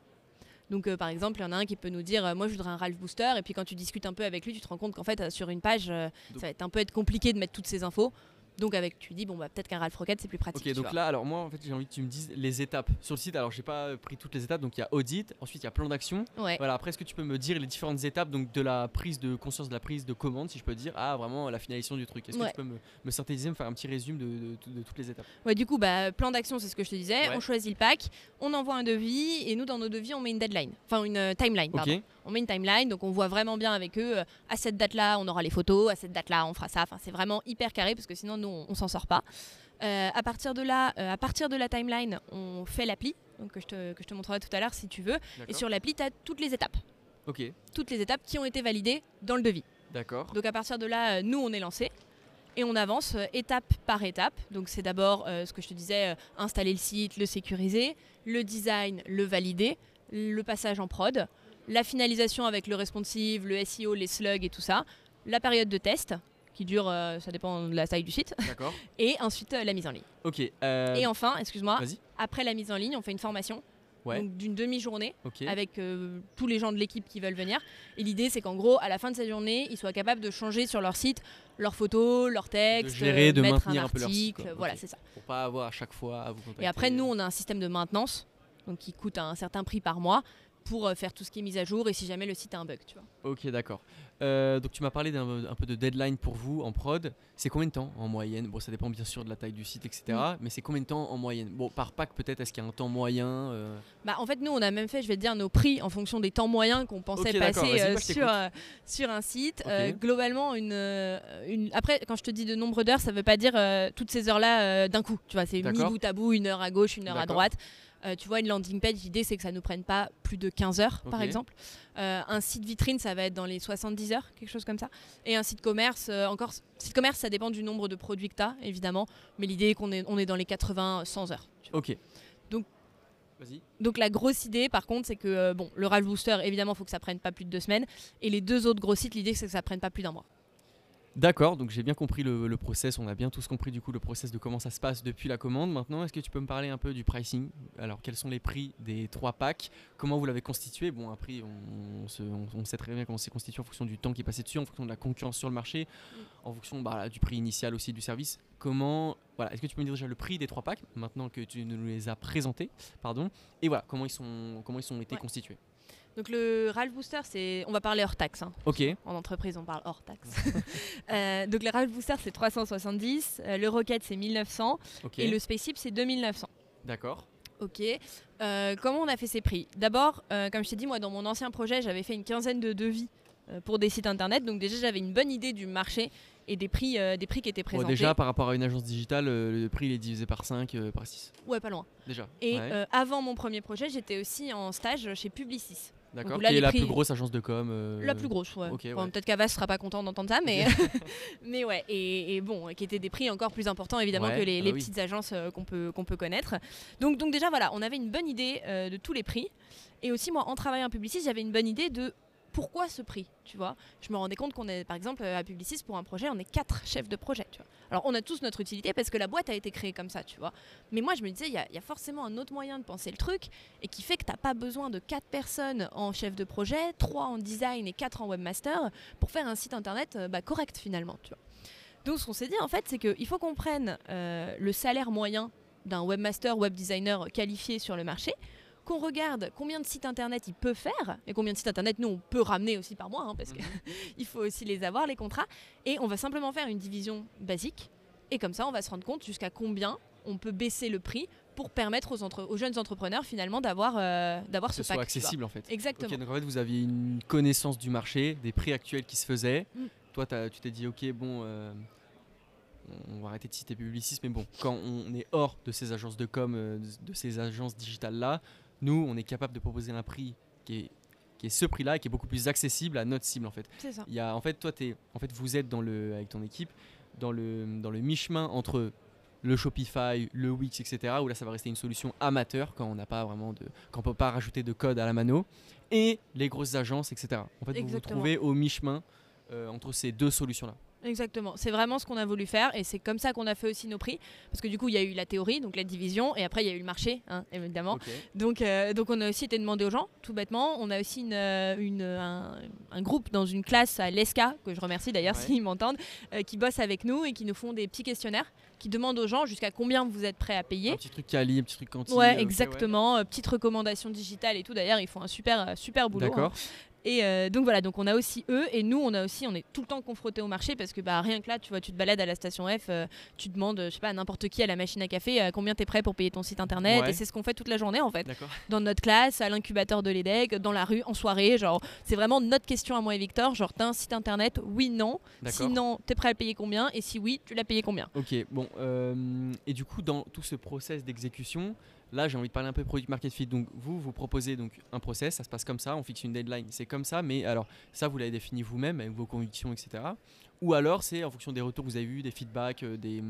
Donc euh, par exemple, il y en a un qui peut nous dire euh, moi je voudrais un Ralph Booster et puis quand tu discutes un peu avec lui, tu te rends compte qu'en fait euh, sur une page ça va être un peu être compliqué de mettre toutes ces infos. Donc avec tu dis bon bah peut-être qu'un Ralph Rocket c'est plus pratique. Ok, donc vois. là, alors moi, en fait, j'ai envie que tu me dises les étapes sur le site. Alors, j'ai pas pris toutes les étapes. Donc, il y a audit, ensuite il y a plan d'action. Ouais. Voilà. Après, est-ce que tu peux me dire les différentes étapes donc de la prise de conscience, de la prise de commande, si je peux dire, à vraiment la finalisation du truc? Est-ce que tu peux me, me synthétiser, me faire un petit résumé de, de- de toutes les étapes? Ouais, du coup, bah, plan d'action, c'est ce que je te disais. Ouais. On choisit le pack, on envoie un devis, et nous, dans nos devis, on met une deadline. Enfin, une euh, timeline, pardon. On met une timeline, donc on voit vraiment bien avec eux, euh, à cette date-là, on aura les photos, à cette date-là, on fera ça. Enfin, c'est vraiment hyper carré, parce que sinon, nous, on, on s'en sort pas. Euh, à partir de là, euh, à partir de la timeline, on fait l'appli, donc que je, te, que je te montrerai tout à l'heure si tu veux. Et sur l'appli, tu as toutes les étapes. Ok. Toutes les étapes qui ont été validées dans le devis. D'accord. Donc à partir de là, nous, on est lancé. Et on avance étape par étape. Donc c'est d'abord euh, ce que je te disais, euh, installer le site, le sécuriser, le design, le valider, le passage en prod, la finalisation avec le responsive, le SEO, les slugs et tout ça, la période de test qui dure, euh, ça dépend de la taille du site, D'accord. et ensuite euh, la mise en ligne. Ok. euh, Et enfin, excuse-moi, après la mise en ligne, on fait une formation Ouais. donc d'une demi-journée avec tous les gens de l'équipe qui veulent venir. Et l'idée, c'est qu'en gros, à la fin de cette journée, ils soient capables de changer sur leur site leurs photos, leurs textes, gérer, euh, de mettre maintenir un un peu leur site, article. quoi. Voilà, c'est ça. Pour pas avoir à chaque fois à vous contacter. Et après, nous, on a un système de maintenance, donc qui coûte un certain prix par mois pour euh, faire tout ce qui est mise à jour et si jamais le site a un bug, tu vois. Ok, d'accord. Euh, donc tu m'as parlé d'un un peu de deadline pour vous en prod. C'est combien de temps en moyenne? Bon, ça dépend bien sûr de la taille du site, etc. Mais c'est combien de temps en moyenne? Bon, par pack peut-être, est-ce qu'il y a un temps moyen euh, Bah, en fait, nous, on a même fait, je vais te dire, nos prix en fonction des temps moyens qu'on pensait passer euh, sur, sur un site. Globalement, une, une... après, quand je te dis de nombre d'heures, ça veut pas dire toutes ces heures-là d'un coup. Tu vois, c'est mis bout à bout, une heure à gauche, une heure à droite. Euh, tu vois, une landing page, l'idée, c'est que ça ne prenne pas plus de 15 heures, par exemple. Euh, un site vitrine, ça va être dans les 70 heures, quelque chose comme ça. Et un site commerce, euh, encore, site commerce, ça dépend du nombre de produits que tu as, évidemment. Mais l'idée est qu'on est, on est dans les 80-100 heures. Ok. Donc-. Donc la grosse idée, par contre, c'est que bon, le Ralph Booster, évidemment, il faut que ça prenne pas plus de deux semaines. Et les deux autres gros sites, l'idée, c'est que ça prenne pas plus d'un mois. D'accord, donc j'ai bien compris le, le process, on a bien tous compris du coup le process de comment ça se passe depuis la commande. Maintenant, est-ce que tu peux me parler un peu du pricing? Alors, quels sont les prix des trois packs? Comment vous l'avez constitué? Bon, un prix, on, on se- on- on sait très bien comment c'est constitué en fonction du temps qui est passé dessus, en fonction de la concurrence sur le marché, en fonction bah, du prix initial aussi du service. Comment, voilà, est-ce que tu peux me dire déjà le prix des trois packs maintenant que tu nous les as présentés, pardon? Et voilà, comment ils sont, comment ils sont été Ouais. constitués? Donc le Ralph Booster, c'est, on va parler hors taxe. hein. Ok, En entreprise, on parle hors taxe. Euh, donc le Ralph Booster, c'est 370. euh, le Rocket, c'est 1900. ok, Et le Spaceship, c'est 2900. d'accord, Ok. Euh, comment on a fait ces prix? D'abord, euh, comme je t'ai dit, moi, dans mon ancien projet, j'avais fait une quinzaine de devis pour des sites internet. Donc déjà, j'avais une bonne idée du marché et des prix, euh, des prix qui étaient présentés. déjà par rapport à une agence digitale, euh, le prix il est divisé par 5, par 6, Ouais, pas loin. déjà. Et Ouais. avant mon premier projet, j'étais aussi en stage chez Publicis. D'accord. Qui est la prix- plus grosse agence de com euh, La plus grosse, ouais. ok, Bon, ouais. Peut-être qu'Avas sera pas content d'entendre ça, mais, mais ouais. Et, et bon, qui étaient des prix encore plus importants évidemment Ouais, que les, bah les oui. petites agences euh, qu'on peut, qu'on peut connaître. Donc, donc déjà voilà, on avait une bonne idée euh, de tous les prix. Et aussi moi, en travaillant en Publicis, j'avais une bonne idée de pourquoi ce prix, tu vois? Je me rendais compte qu'on est, par exemple, à Publicis pour un projet, on est quatre chefs de projet. Alors on a tous notre utilité parce que la boîte a été créée comme ça, tu vois. Mais moi, je me disais, il y, a- forcément un autre moyen de penser le truc et qui fait que tu n'as pas besoin de quatre personnes en chef de projet, trois en design et quatre en webmaster pour faire un site internet euh, bah, correct finalement. Donc ce qu'on s'est dit en fait, c'est qu'il faut qu'on prenne euh, le salaire moyen d'un webmaster, web designer qualifié sur le marché, qu'on regarde combien de sites internet il peut faire et combien de sites internet nous on peut ramener aussi par mois hein, parce Mhm. qu'il faut aussi les avoir les contrats et on va simplement faire une division basique et comme ça on va se rendre compte jusqu'à combien on peut baisser le prix pour permettre aux, entre- aux jeunes entrepreneurs finalement d'avoir euh, d'avoir ce ce pack, accessible en fait. Exactement. Donc en fait vous aviez une connaissance du marché, des prix actuels qui se faisaient. Mm. Toi tu t'es dit ok bon, euh, on va arrêter de citer Publicis, mais bon, quand on est hors de ces agences de com, euh, de ces agences digitales là, nous, on est capable de proposer un prix qui est qui est ce prix-là et qui est beaucoup plus accessible à notre cible en fait. C'est ça. Il y a, en fait, toi, es, en fait, vous êtes dans le, avec ton équipe dans le, dans le mi-chemin entre le Shopify, le Wix, etc. Où là, ça va rester une solution amateur quand on n'a pas vraiment de, quand on peut pas rajouter de code à la mano, et les grosses agences, etc. En fait, vous vous trouvez au mi-chemin euh, entre ces deux solutions-là. Exactement, c'est vraiment ce qu'on a voulu faire et c'est comme ça qu'on a fait aussi nos prix. Parce que du coup, il y a eu la théorie, donc la division, et après, il y a eu le marché, hein, évidemment. Donc, euh, donc, on a aussi été demandé aux gens, tout bêtement. On a aussi une, euh, une- un, un groupe dans une classe à l'ESCA, que je remercie d'ailleurs Ouais. s'ils m'entendent, euh, qui bosse avec nous et qui nous font des petits questionnaires qui demandent aux gens jusqu'à combien vous êtes prêts à payer. Un petit truc Cali, un petit truc cantine. Ouais, exactement. Euh, petite recommandation digitale et tout. D'ailleurs, ils font un super, super boulot. hein. Et euh, donc voilà, donc on a aussi eux et nous on a aussi on est tout le temps confrontés au marché parce que bah rien que là tu vois tu te balades à la station F, euh, tu demandes je sais pas à n'importe qui à la machine à café euh, combien t'es prêt pour payer ton site internet Ouais. et c'est ce qu'on fait toute la journée en fait dans notre classe, à l'incubateur de l'EDEC, dans la rue, en soirée, genre c'est vraiment notre question à moi et Victor, genre t'as un site internet, oui non, sinon t'es prêt à le payer combien et si oui tu l'as payé combien. Ok, bon. euh, et du coup, dans tout ce process d'exécution, là, j'ai envie de parler un peu product market fit. Donc, vous, vous proposez donc un process, ça se passe comme ça, on fixe une deadline, c'est comme ça, mais alors, ça, vous l'avez défini vous-même avec vos convictions, etc. Ou alors, c'est en fonction des retours que vous avez eu, des feedbacks, euh, des,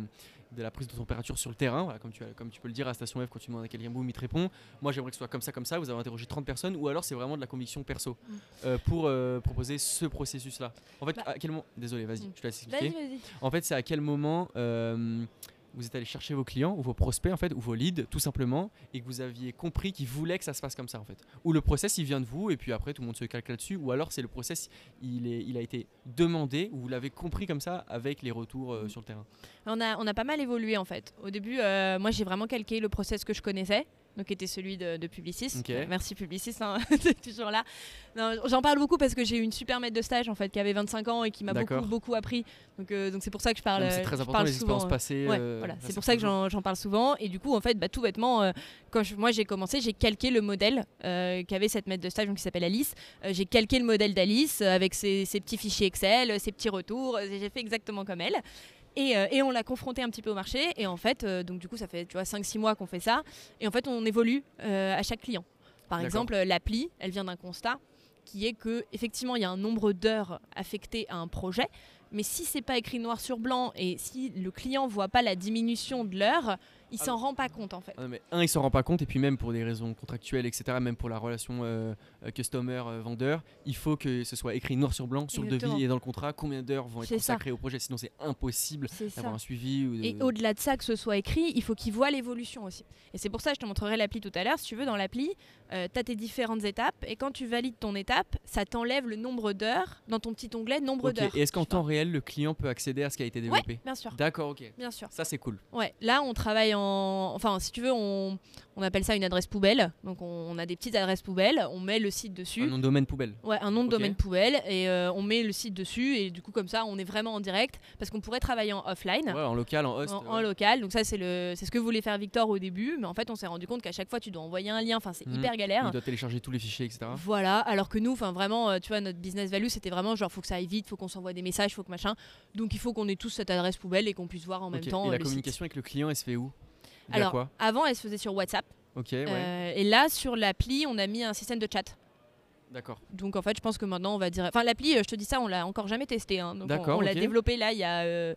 de la prise de température sur le terrain, voilà, comme, tu, comme tu peux le dire à Station F quand tu demandes à quelqu'un, boum, il te répond. Moi, j'aimerais que ce soit comme ça, comme ça, vous avez interrogé 30 personnes, ou alors c'est vraiment de la conviction perso Mm. euh, pour euh, proposer ce processus-là. En fait, Bah- à quel moment. Désolé, vas-y, Mm. je te laisse expliquer. Vas-y vas-y. En fait, c'est à quel moment vous êtes allé chercher vos clients ou vos prospects en fait ou vos leads tout simplement et que vous aviez compris qu'ils voulaient que ça se passe comme ça en fait. Ou le process il vient de vous et puis après tout le monde se calque là-dessus ou alors c'est le process il, est, il a été demandé ou vous l'avez compris comme ça avec les retours euh, sur le terrain. On a, on a pas mal évolué en fait. Au début, euh, moi j'ai vraiment calqué le process que je connaissais, donc qui était celui de, de Publicis. Merci Publicis, hein, t'es toujours là. J'en parle beaucoup parce que j'ai eu une super maître de stage en fait qui avait 25 ans et qui m'a beaucoup beaucoup appris. Donc euh, donc c'est pour ça que je parle. C'est je très important parle les souvent, expériences euh, passées. Ouais, euh, voilà. C'est pour ça que j'en parle souvent. Et du coup, en fait, bah, tout bêtement, euh, quand je- moi j'ai commencé, j'ai calqué le modèle qu'avait cette maître de stage donc, qui s'appelle Alice. J'ai calqué le modèle d'Alice avec ses, ses petits fichiers Excel, ses petits retours. J'ai fait exactement comme elle. Et, euh, et on l'a confronté un petit peu au marché. Et en fait, euh, donc du coup, ça fait tu vois 5-6 mois qu'on fait ça. Et en fait, on évolue euh, à chaque client. Par exemple, l'appli, elle vient d'un constat qui est que effectivement, il y a un nombre d'heures affectées à un projet. Mais si c'est pas écrit noir sur blanc et si le client voit pas la diminution de l'heure, il Ah s'en rend pas compte en fait. Ah non, mais un, il s'en rend pas compte, et puis même pour des raisons contractuelles, etc., même pour la relation euh, euh, customer-vendeur, il faut que ce soit écrit noir sur blanc sur le devis et dans le contrat combien d'heures vont être ça. consacrées au projet, sinon c'est impossible d'avoir un suivi. Ou de- Et au-delà de ça, que ce soit écrit, il faut qu'il voit l'évolution aussi. Et c'est pour ça que je te montrerai l'appli tout à l'heure. Si tu veux, dans l'appli, tu as tes différentes étapes. Et quand tu valides ton étape, ça t'enlève le nombre d'heures dans ton petit onglet nombre d'heures. Et est-ce qu'en temps réel, le client peut accéder à ce qui a été Ouais, développé? bien sûr. D'accord, ok. Bien sûr. Ça, c'est cool. Ouais, là on travaille en. Enfin, si tu veux, on, on appelle ça une adresse poubelle. Donc on, on a des petites adresses poubelles, on met le site dessus. Un nom de domaine poubelle. Ouais, un nom de domaine poubelle et euh, on met le site dessus et du coup comme ça on est vraiment en direct parce qu'on pourrait travailler en offline. Ouais, en local, en host. En, local, donc ça c'est ce que voulait faire Victor au début, mais en fait on s'est rendu compte qu'à chaque fois tu dois envoyer un lien, enfin c'est Mhm. hyper galère. Il doit télécharger tous les fichiers, etc. Voilà, alors que nous, enfin vraiment, euh, tu vois, notre business value, c'était vraiment genre, faut que ça aille vite, faut qu'on s'envoie des messages, faut que machin. Donc il faut qu'on ait tous cette adresse poubelle et qu'on puisse voir en même temps Et euh, la le communication avec le client, elle se fait où? Alors, quoi? Avant, elle se faisait sur WhatsApp, Ok, ouais. euh, et là sur l'appli, on a mis un système de chat. D'accord. Donc en fait, je pense que maintenant, on va dire, enfin l'appli, euh, je te dis ça, on l'a encore jamais testé. hein. Donc, D'accord, on, l'a développé là il y a, euh,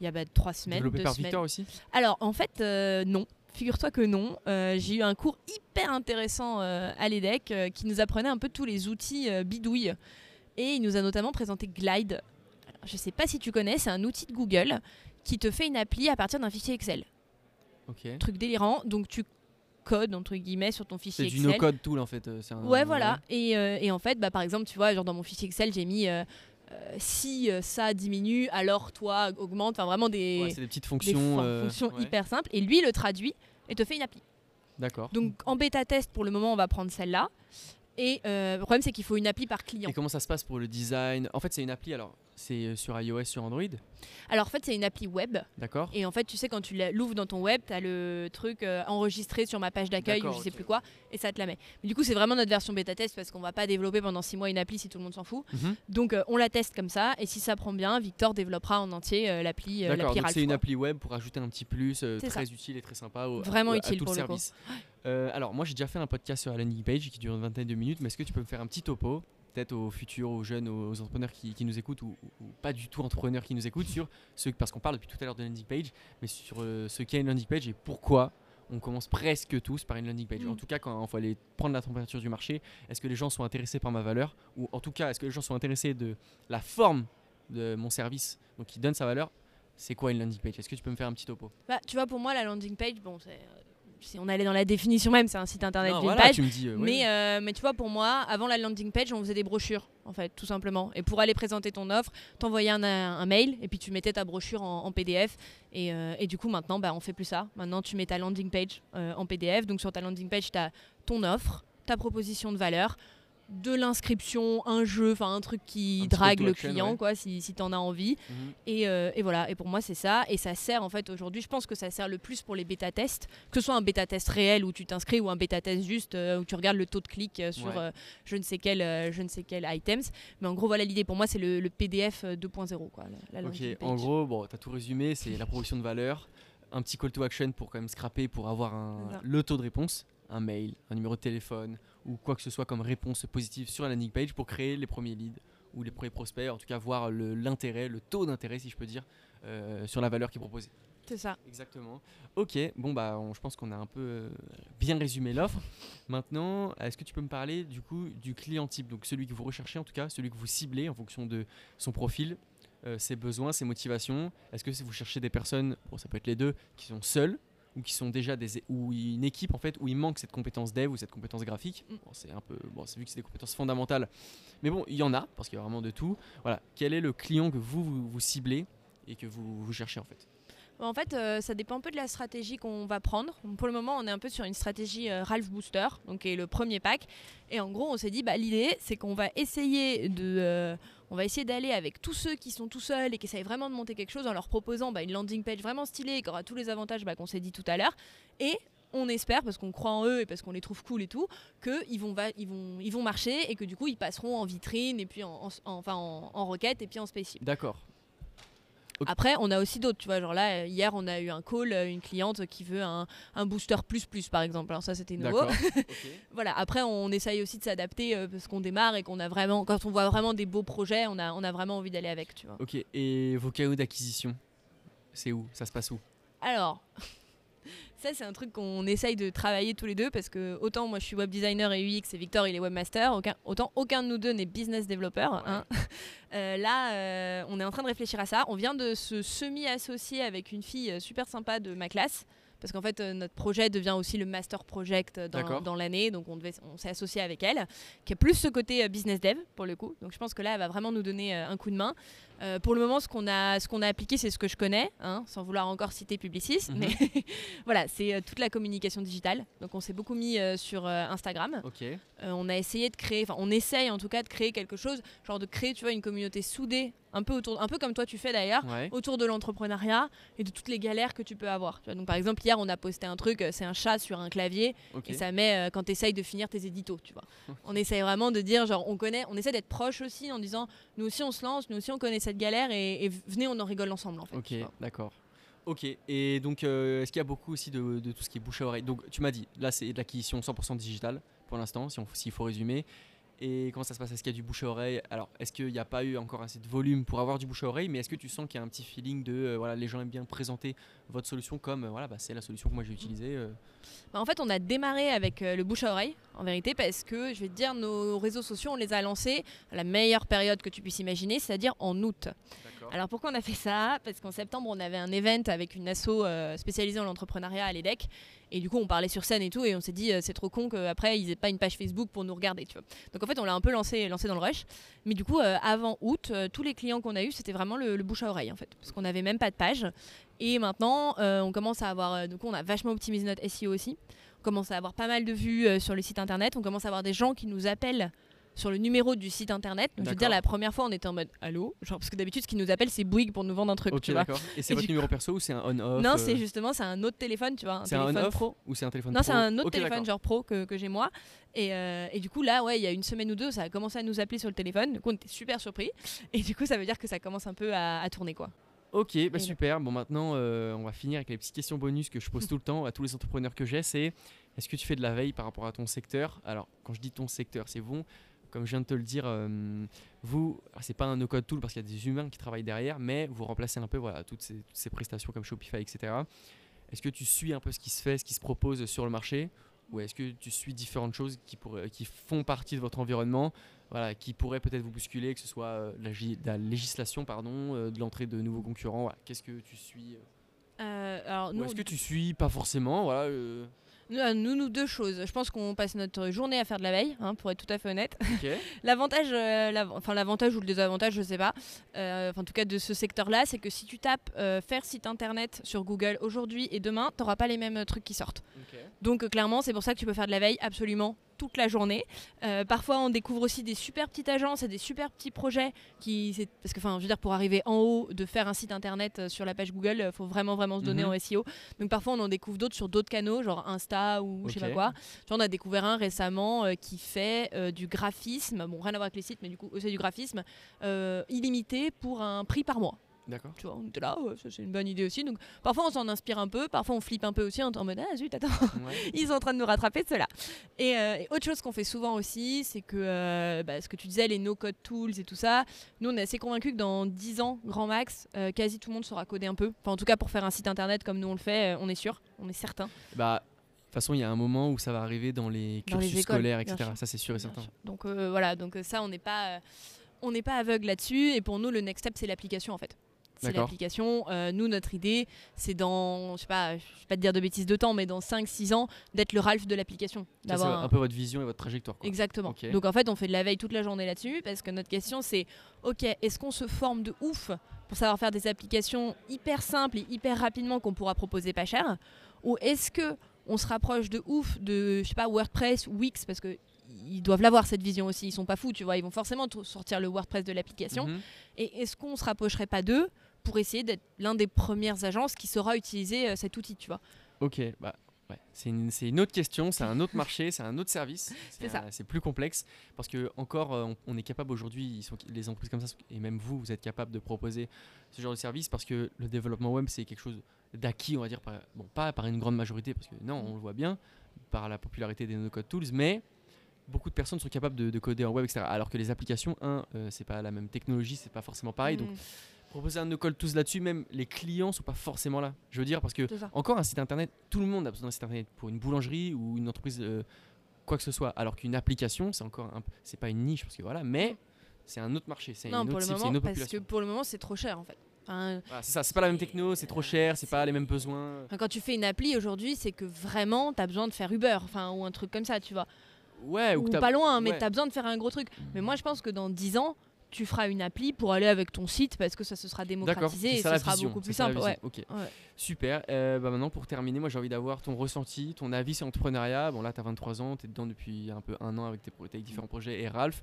il y a bah, trois semaines, Développé deux par semaines. Victor aussi? Alors en fait, euh, non. Figure-toi que non. J'ai eu un cours hyper intéressant à l'EDEC qui nous apprenait un peu tous les outils bidouilles. Et il nous a notamment présenté Glide. Alors, je sais pas si tu connais, c'est un outil de Google qui te fait une appli à partir d'un fichier Excel. Truc délirant. Donc tu codes entre guillemets sur ton C'est fichier du Excel. no-code tool en fait. euh, c'est un- Ouais, voilà. Et, euh, et en fait, bah, par exemple, tu vois, genre dans mon fichier Excel, j'ai mis euh, euh, si ça diminue, alors toi augmente. Enfin, vraiment des, Ouais, c'est des petites des fonctions. fon- euh, fonctions ouais. hyper simples. Et lui, le traduit et te fait une appli. D'accord. Donc en bêta test, pour le moment, on va prendre celle-là. Et le problème, c'est qu'il faut une appli par client. Et comment ça se passe pour le design? En fait, c'est une appli. Alors, C'est euh, sur iOS, sur Android Alors en fait, c'est une appli web. D'accord. Et en fait, tu sais, quand tu l'ouvres dans ton web, tu as le truc euh, enregistré sur ma page d'accueil ou je sais plus quoi, et ça te la met. Mais du coup, c'est vraiment notre version bêta test parce qu'on va pas développer pendant six mois une appli si tout le monde s'en fout. Mhm. Donc euh, on la teste comme ça, et si ça prend bien, Victor développera en entier euh, l'appli D'accord, donc c'est une appli web pour ajouter un petit plus très ça. utile et très sympa au, Vraiment à- à utile tout pour le le coup. service. Alors moi j'ai déjà fait un podcast sur la landing page qui dure une vingtaine de minutes, mais est-ce que tu peux me faire un petit topo? Peut-être aux futurs, aux jeunes, aux entrepreneurs qui, qui nous écoutent ou, ou pas du tout entrepreneurs qui nous écoutent sur ce parce qu'on parle depuis tout à l'heure de landing page, mais sur euh, ce qu'est une landing page et pourquoi on commence presque tous par une landing page. Mm. En tout cas, quand il faut aller prendre la température du marché, est-ce que les gens sont intéressés par ma valeur ou en tout cas est-ce que les gens sont intéressés de la forme de mon service, donc qui donne sa valeur C'est quoi une landing page? Est-ce que tu peux me faire un petit topo? Bah, tu vois, pour moi, la landing page, bon, c'est, euh, si on allait dans la définition même, c'est un site internet Non, d'une voilà, page. dis. euh. Mais, euh, mais tu vois, pour moi, avant la landing page, on faisait des brochures, en fait, tout simplement. Et pour aller présenter ton offre, t'envoyais un, un mail et puis tu mettais ta brochure en, en PDF. Et, euh, et du coup, maintenant, bah, on fait plus ça. Maintenant, tu mets ta landing page en PDF. Donc, sur ta landing page, tu as ton offre, ta proposition de valeur, de l'inscription, un jeu, enfin un truc qui Un drague le client, ouais. quoi, si, si tu en as envie. Mhm. Et, euh, et voilà, et pour moi c'est ça, et ça sert en fait aujourd'hui, je pense que ça sert le plus pour les bêta-tests, que ce soit un bêta-test réel où tu t'inscris ou un bêta-test juste euh, où tu regardes le taux de clic euh, sur Ouais. je, ne sais quel, je ne sais quel items. Mais en gros, voilà l'idée, pour moi c'est le, le PDF euh, 2.0, quoi, la, la Ok, en gros, bon, t'as tout résumé, c'est la proposition de valeur, un petit call to action pour quand même scraper pour avoir un, le taux de réponse, un mail, un numéro de téléphone ou quoi que ce soit comme réponse positive sur la landing page pour créer les premiers leads ou les premiers prospects, en tout cas voir le- l'intérêt, le, taux d'intérêt si je peux dire, euh, sur la valeur qui est proposée. C'est ça. Exactement. Ok, bon bah on- je pense qu'on a un peu euh, bien résumé l'offre. Maintenant, est-ce que tu peux me parler du coup du client type, donc celui que vous recherchez en tout cas, celui que vous ciblez en fonction de son profil, euh, ses besoins, ses motivations. Est-ce que si vous cherchez des personnes, bon ça peut être les deux, qui sont seules ou qui sont déjà des ou une équipe en fait où il manque cette compétence dev ou cette compétence graphique. Mm. Bon, c'est un peu bon, c'est vu que c'est des compétences fondamentales. Mais bon, il y en a parce qu'il y a vraiment de tout. Voilà, quel est le client que vous vous, vous ciblez et que vous, vous cherchez en fait? En fait, euh, ça dépend un peu de la stratégie qu'on va prendre. Pour le moment, on est un peu sur une stratégie euh, Ralph Booster, donc qui est le premier pack. Et en gros, on s'est dit, bah, l'idée, c'est qu'on va essayer de, euh, on va essayer d'aller avec tous ceux qui sont tout seuls et qui essayent vraiment de monter quelque chose en leur proposant bah, une landing page vraiment stylée qui aura tous les avantages bah, qu'on s'est dit tout à l'heure. Et on espère, parce qu'on croit en eux et parce qu'on les trouve cool et tout, qu'ils vont, va- marcher et que du coup, ils passeront en vitrine et puis en, en- enfin, en, requête et puis en spécial. D'accord. Après, on a aussi d'autres, tu vois, genre là, hier, on a eu un call, euh, une cliente qui veut un, un booster plus plus, par exemple. Alors ça, c'était nouveau. D'accord. Ok. Voilà, après, on essaye aussi de s'adapter euh, parce qu'on démarre et qu'on a vraiment, quand on voit vraiment des beaux projets, on a, on a vraiment envie d'aller avec, tu vois. Ok, et vos canaux d'acquisition, c'est où? Ça se passe où? Alors, ça, c'est un truc qu'on essaye de travailler tous les deux parce que autant moi, je suis web designer et UX et Victor, il est webmaster, aucun, autant aucun de nous deux n'est business developer. hein. Euh, là, euh, on est en train de réfléchir à ça. On vient de se semi-associer avec une fille euh, super sympa de ma classe. Parce qu'en fait, euh, notre projet devient aussi le master project dans, l'année. Donc, on, devait- on s'est associé avec elle, qui a plus ce côté euh, business dev pour le coup. Donc, je pense que là, elle va vraiment nous donner euh, un coup de main. Euh, pour le moment, ce qu'on a, ce qu'on a appliqué, c'est ce que je connais, hein, sans vouloir encore citer Publicis. Mhm. Mais voilà, c'est euh, toute la communication digitale. Donc, on s'est beaucoup mis euh, sur Instagram. On a essayé de créer, enfin on essaye en tout cas de créer quelque chose, genre de créer, tu vois, une communauté soudée, un peu autour, un peu comme toi tu fais d'ailleurs, Ouais. autour de l'entrepreneuriat et de toutes les galères que tu peux avoir. Tu vois, donc par exemple hier on a posté un truc, euh, c'est un chat sur un clavier et ça met euh, quand tu essayes de finir tes éditos, tu vois. on essaye vraiment de dire genre on connaît, on essaie d'être proche aussi en disant nous aussi on se lance, nous aussi on connaît cette galère et, et venez on en rigole ensemble en fait. Ok, d'accord. Ok, et donc euh, est-ce qu'il y a beaucoup aussi de, de tout ce qui est bouche à oreille? Donc tu m'as dit, là c'est de l'acquisition 100% digitale pour l'instant, si s'il faut résumer. Et comment ça se passe? Est-ce qu'il y a du bouche à oreille? Alors, est-ce qu'il n'y a pas eu encore assez de volume pour avoir du bouche à oreille? Mais est-ce que tu sens qu'il y a un petit feeling de euh, voilà, les gens aiment bien présenter votre solution comme euh, voilà, bah, c'est la solution que moi j'ai utilisée euh? Bah, en fait, on a démarré avec le bouche à oreille, en vérité, parce que je vais te dire, nos réseaux sociaux, on les a lancés à la meilleure période que tu puisses imaginer, c'est-à-dire en août. Alors pourquoi on a fait ça? Parce qu'en septembre, on avait un event avec une asso euh, spécialisée en entrepreneuriat à l'EDEC. Et du coup, on parlait sur scène et tout. Et on s'est dit, euh, c'est trop con qu'après, ils aient pas une page Facebook pour nous regarder. Tu vois. Donc en fait, on l'a un peu lancé, lancé dans le rush. Mais du coup, euh, avant août, tous les clients qu'on a eus, c'était vraiment le, bouche à oreille en fait. Parce qu'on n'avait même pas de page. Et maintenant, on commence à avoir. coup, on a vachement optimisé notre SEO aussi. On commence à avoir pas mal de vues sur le site internet. On commence à avoir des gens qui nous appellent sur le numéro du site internet. Donc, je veux dire, la première fois, on était en mode allô, genre parce que d'habitude, ce qui nous appelle, c'est Bouygues pour nous vendre un truc. Ok, d'accord. Et c'est votre numéro perso ou c'est un on-off Non, euh, c'est justement, c'est un autre téléphone, tu vois, un C'est un téléphone on-off pro. ou c'est un téléphone Non, c'est pro un autre téléphone genre pro que, que j'ai moi. Et, euh, et du coup, là, ouais, il y a une semaine ou deux, ça a commencé à nous appeler sur le téléphone. Du coup, on était super surpris. Et du coup, ça veut dire que ça commence un peu à, à tourner, quoi. Ok, bah super. Bon, maintenant, euh, on va finir avec les petites questions bonus que je pose tout le temps à tous les entrepreneurs que j'ai. C'est est-ce que tu fais de la veille par rapport à ton secteur? Alors, quand je dis ton secteur, c'est vous. Comme je viens de te le dire, euh, vous, c'est pas un no-code tool parce qu'il y a des humains qui travaillent derrière, mais vous remplacez un peu voilà, toutes, ces, toutes ces prestations comme Shopify, etc. Est-ce que tu suis un peu ce qui se fait, ce qui se propose sur le marché? Ou est-ce que tu suis différentes choses qui, pourraient, qui font partie de votre environnement, voilà, qui pourraient peut-être vous bousculer, que ce soit euh, la, gi- la législation, pardon, euh, de l'entrée de nouveaux concurrents voilà. Qu'est-ce que tu suis euh, Euh, alors, Ou est-ce que tu suis pas forcément voilà, nous, nous, deux choses. Je pense qu'on passe notre journée à faire de la veille, hein, pour être tout à fait honnête. L'avantage, euh, enfin l'avantage ou le désavantage, je sais pas. euh, en tout cas de ce secteur-là, c'est que si tu tapes euh, faire site internet sur Google aujourd'hui et demain, t'auras pas les mêmes trucs qui sortent. Donc clairement, c'est pour ça que tu peux faire de la veille absolument toute la journée. Euh, parfois, on découvre aussi des super petites agences et des super petits projets qui, parce que, enfin, je veux dire, pour arriver en haut de faire un site internet euh, sur la page Google, il faut vraiment vraiment se donner Mhm. en SEO. Donc parfois, on en découvre d'autres sur d'autres canaux, genre Insta ou je sais pas quoi. Vois, on a découvert un récemment euh, qui fait euh, du graphisme, bon rien à voir avec les sites, mais du coup c'est du graphisme euh, illimité pour un prix par mois. D'accord. Tu vois, on était là, ouais, ça c'est une bonne idée aussi. Donc parfois on s'en inspire un peu, parfois on flippe un peu aussi en mode ah zut attends Ouais. ils sont en train de nous rattraper de cela. Et, euh, et autre chose qu'on fait souvent aussi, c'est que euh, bah, ce que tu disais, les no-code tools et tout ça, nous on est assez convaincus que dans 10 ans, grand max, euh, quasi tout le monde saura coder un peu. Enfin en tout cas pour faire un site internet comme nous on le fait, on est sûr, on est certain. Bah, de toute façon, il y a un moment où ça va arriver dans les Dans les cursus écoles, scolaires, etc. Ça, c'est sûr et Bien certain. sûr. Donc euh, voilà, donc ça on n'est pas, euh, on n'est pas aveugle là-dessus. Et pour nous le next step c'est l'application en fait. C'est l'application. Euh, nous notre idée c'est dans, je sais pas, je vais pas te dire de bêtises de temps, mais dans 5-6 ans d'être le Ralph de l'application. D'avoir un peu votre vision et votre trajectoire. quoi. Exactement. Donc en fait, on fait de la veille toute la journée là-dessus parce que notre question c'est OK, est-ce qu'on se forme de ouf pour savoir faire des applications hyper simples et hyper rapidement qu'on pourra proposer pas cher? Ou est-ce que on se rapproche de ouf de je sais pas WordPress ou Wix? Parce que ils doivent l'avoir cette vision aussi, ils sont pas fous, tu vois, ils vont forcément sortir le WordPress de l'application Mhm. et est-ce qu'on se rapprocherait pas d'eux pour essayer d'être l'un des premières agences qui saura utiliser euh, cet outil, tu vois Ok, bah. Ouais. C'est une, autre question, c'est un autre marché, c'est un autre service. C'est ça. un- C'est plus complexe parce que encore, euh, on, on est capable aujourd'hui, les entreprises comme ça et même vous, vous êtes capable de proposer ce genre de service parce que le développement web c'est quelque chose d'acquis, on va dire, par- bon pas par une grande majorité parce que non, on le voit bien par la popularité des no-code tools, mais beaucoup de personnes sont capables de, de coder en web, etc. Alors que les applications, un, euh, c'est pas la même technologie, c'est pas forcément pareil, donc Mm, proposer un no-code tools là-dessus, même les clients sont pas forcément là. Je veux dire parce que encore un site internet, tout le monde a besoin d'un site internet pour une boulangerie ou une entreprise, euh, quoi que ce soit. Alors qu'une application, c'est encore un, c'est pas une niche parce que voilà, mais c'est un autre marché, c'est une Non, autre pour le cible, c'est moment une autre parce que pour le moment c'est trop cher en fait. Enfin, Voilà, c'est ça, c'est pas la même techno, c'est trop cher, c'est pas les mêmes besoins. Enfin, quand tu fais une appli aujourd'hui, c'est que vraiment tu as besoin de faire Uber, enfin ou un truc comme ça, tu vois. Ouais, ou, pas loin, mais ouais. tu as besoin de faire un gros truc. Mais moi je pense que dans 10 ans, tu feras une appli pour aller avec ton site parce que ça se sera démocratisé et ça ce sera vision, beaucoup plus simple. Ouais. vision, Ok, Ouais. super. Euh, bah maintenant pour terminer, moi j'ai envie d'avoir ton ressenti, ton avis sur l'entrepreneuriat. Bon là tu as 23 ans, tu es dedans depuis un peu un an avec tes, différents projets et Ralph.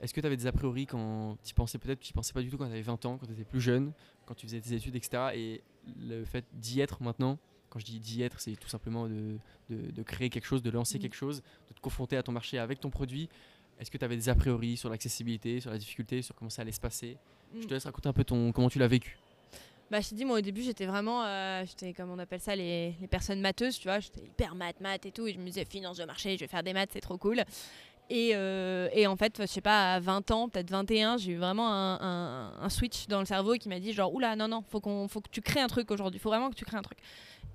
Est-ce que tu avais des a priori quand tu pensais peut-être, tu pensais pas du tout quand tu avais 20 ans, quand tu étais plus jeune, quand tu faisais tes études, etc. Et le fait d'y être maintenant, quand je dis d'y être, c'est tout simplement de, de- de créer quelque chose, de lancer Mhm. quelque chose, de te confronter à ton marché avec ton produit. Est-ce que tu avais des a priori sur l'accessibilité, sur la difficulté, sur comment ça allait se passer? Je te laisse raconter un peu ton, comment tu l'as vécu. Bah, je t'ai dit, moi au début, j'étais vraiment, euh, j'étais comme on appelle ça, les, les personnes matheuses, tu vois. J'étais hyper maths, maths et tout. Et je me disais, finance de marché, je vais faire des maths, c'est trop cool. Et, euh, et en fait, je sais pas, à 20 ans, peut-être 21, j'ai eu vraiment un, un- un switch dans le cerveau qui m'a dit, genre, oula, non, non, faut, qu'on, faut que tu crées un truc aujourd'hui. faut vraiment que tu crées un truc.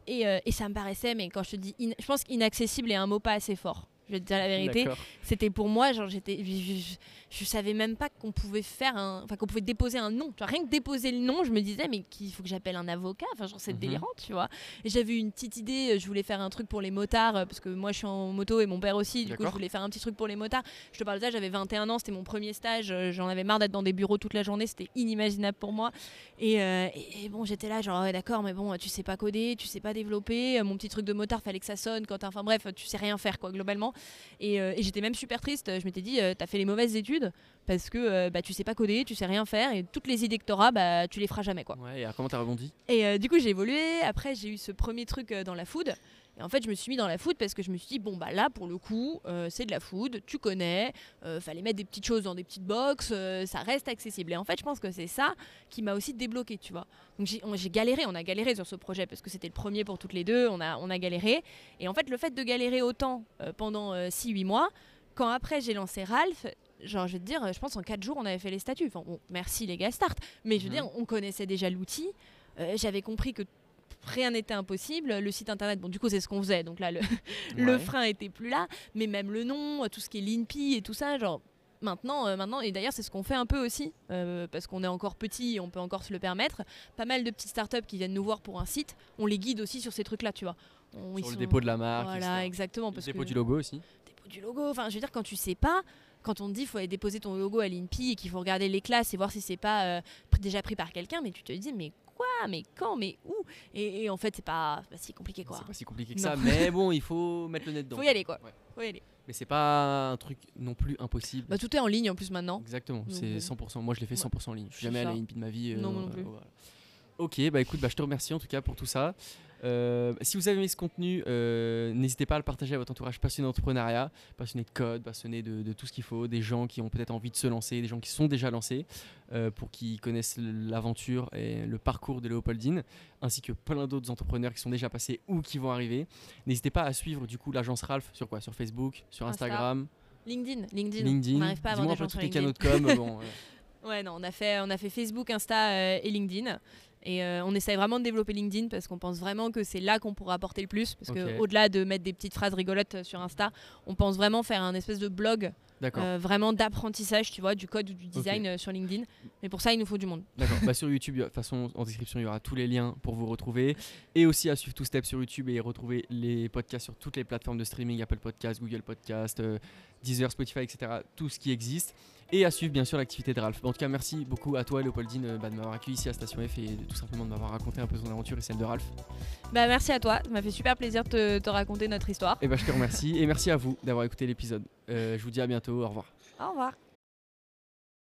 Et, euh, et ça me paraissait, mais quand je te dis, je pense qu'inaccessible est un mot pas assez fort. Je vais te dire la vérité. C'était pour moi, genre j'étais, je, je, je savais même pas qu'on pouvait faire un, enfin qu'on pouvait déposer un nom. Tu vois, rien que déposer le nom, je me disais mais qu'il faut que j'appelle un avocat. Enfin genre c'est Mhm. délirant, tu vois. Et j'avais une petite idée, euh, je voulais faire un truc pour les motards euh, parce que moi je suis en moto et mon père aussi. Du coup je voulais faire un petit truc pour les motards. Je te parle de ça, j'avais 21 ans, c'était mon premier stage. euh, J'en avais marre d'être dans des bureaux toute la journée, c'était inimaginable pour moi. Et, euh, et- et bon j'étais là genre ouais, d'accord mais bon tu sais pas coder, tu sais pas développer. Mon petit truc de motard fallait que ça sonne quand, enfin bref tu sais rien faire quoi globalement. Et, euh, et j'étais même super triste. Je m'étais dit, euh, t'as fait les mauvaises études parce que euh, bah, tu sais pas coder, tu sais rien faire et toutes les idées que t'auras, bah, tu les feras jamais. Quoi. Ouais, et alors comment t'as rebondi? Et du coup, j'ai évolué. Après, j'ai eu ce premier truc dans la food. Et en fait, je me suis mis dans la food parce que je me suis dit, bon, bah là, pour le coup, euh, c'est de la food, tu connais, euh, fallait mettre des petites choses dans des petites box, euh, ça reste accessible. Et en fait, je pense que c'est ça qui m'a aussi débloqué, tu vois. Donc j'ai galéré, on a galéré sur ce projet parce que c'était le premier pour toutes les deux, on a, on a galéré. Et en fait, le fait de galérer autant pendant 6-8 mois, quand après j'ai lancé Ralph, genre je vais te dire, je pense en 4 jours on avait fait les statuts. Enfin bon, merci les gars Start, mais je veux Mhm. dire, on connaissait déjà l'outil. Euh, J'avais compris que rien n'était impossible. Le site internet, bon du coup c'est ce qu'on faisait, donc là le, le frein était plus là, mais même le nom, tout ce qui est l'INPI et tout ça, genre maintenant, euh, maintenant et d'ailleurs c'est ce qu'on fait un peu aussi, euh, parce qu'on est encore petit et on peut encore se le permettre. Pas mal de petites startups qui viennent nous voir pour un site, on les guide aussi sur ces trucs-là, tu vois. On- Sur le sont- dépôt de la marque. Voilà, etc. exactement. Le Parce dépôt que du logo aussi. dépôt du logo. Enfin, je veux dire, quand tu sais pas, quand on te dit qu'il faut aller déposer ton logo à l'INPI et qu'il faut regarder les classes et voir si c'est pas euh, déjà pris par quelqu'un, mais tu te dis, mais quoi Mais quand Mais où? Et, et en fait, c'est pas, c'est pas si compliqué, quoi. C'est pas si compliqué que Non. ça, mais bon, il faut mettre le nez dedans. Faut y aller, quoi. Ouais. Faut y aller. Mais c'est pas un truc non plus impossible. Bah, tout est en ligne en plus maintenant. Exactement, c'est bon. 100%. Moi, je l'ai fait Ouais. 100% en ligne. Je suis jamais ça. allé à INPI de ma vie. euh, Non, moi non plus. voilà. Ok, bah écoute, bah, je te remercie en tout cas pour tout ça. Euh, si vous avez aimé ce contenu, euh, n'hésitez pas à le partager à votre entourage passionné d'entrepreneuriat, passionné de code, passionné de, de tout ce qu'il faut, des gens qui ont peut-être envie de se lancer, des gens qui sont déjà lancés, euh, pour qu'ils connaissent l'aventure et le parcours de Léopoldine, ainsi que plein d'autres entrepreneurs qui sont déjà passés ou qui vont arriver. N'hésitez pas à suivre du coup l'agence Ralph sur quoi? Sur Facebook, sur Insta. Instagram, LinkedIn, LinkedIn. LinkedIn. On n'arrive pas à avoir des gens sur les LinkedIn. canaux de com. bon, Ouais, non, on a fait, on a fait Facebook, Insta et LinkedIn. Et euh, on essaye vraiment de développer LinkedIn parce qu'on pense vraiment que c'est là qu'on pourra apporter le plus. Parce Ok. que au-delà de mettre des petites phrases rigolotes euh, sur Insta, on pense vraiment faire un espèce de blog euh, vraiment d'apprentissage, tu vois, du code ou du design euh, sur LinkedIn. Mais pour ça, il nous faut du monde. D'accord. bah, sur YouTube, de toute façon, en description, il y aura tous les liens pour vous retrouver. Et aussi à suivre Two Step sur YouTube et retrouver les podcasts sur toutes les plateformes de streaming Apple Podcasts, Google Podcasts, euh, Deezer, Spotify, etc. Tout ce qui existe. Et à suivre, bien sûr, l'activité de Ralph. En tout cas, merci beaucoup à toi, Léopoldine, euh, bah, de m'avoir accueilli ici à Station F et tout simplement de m'avoir raconté un peu ton aventure et celle de Ralph. Bah, merci à toi, ça m'a fait super plaisir de te, te raconter notre histoire. Et bah, je te remercie. Et merci à vous d'avoir écouté l'épisode. Euh, je vous dis à bientôt. Au revoir. Au revoir.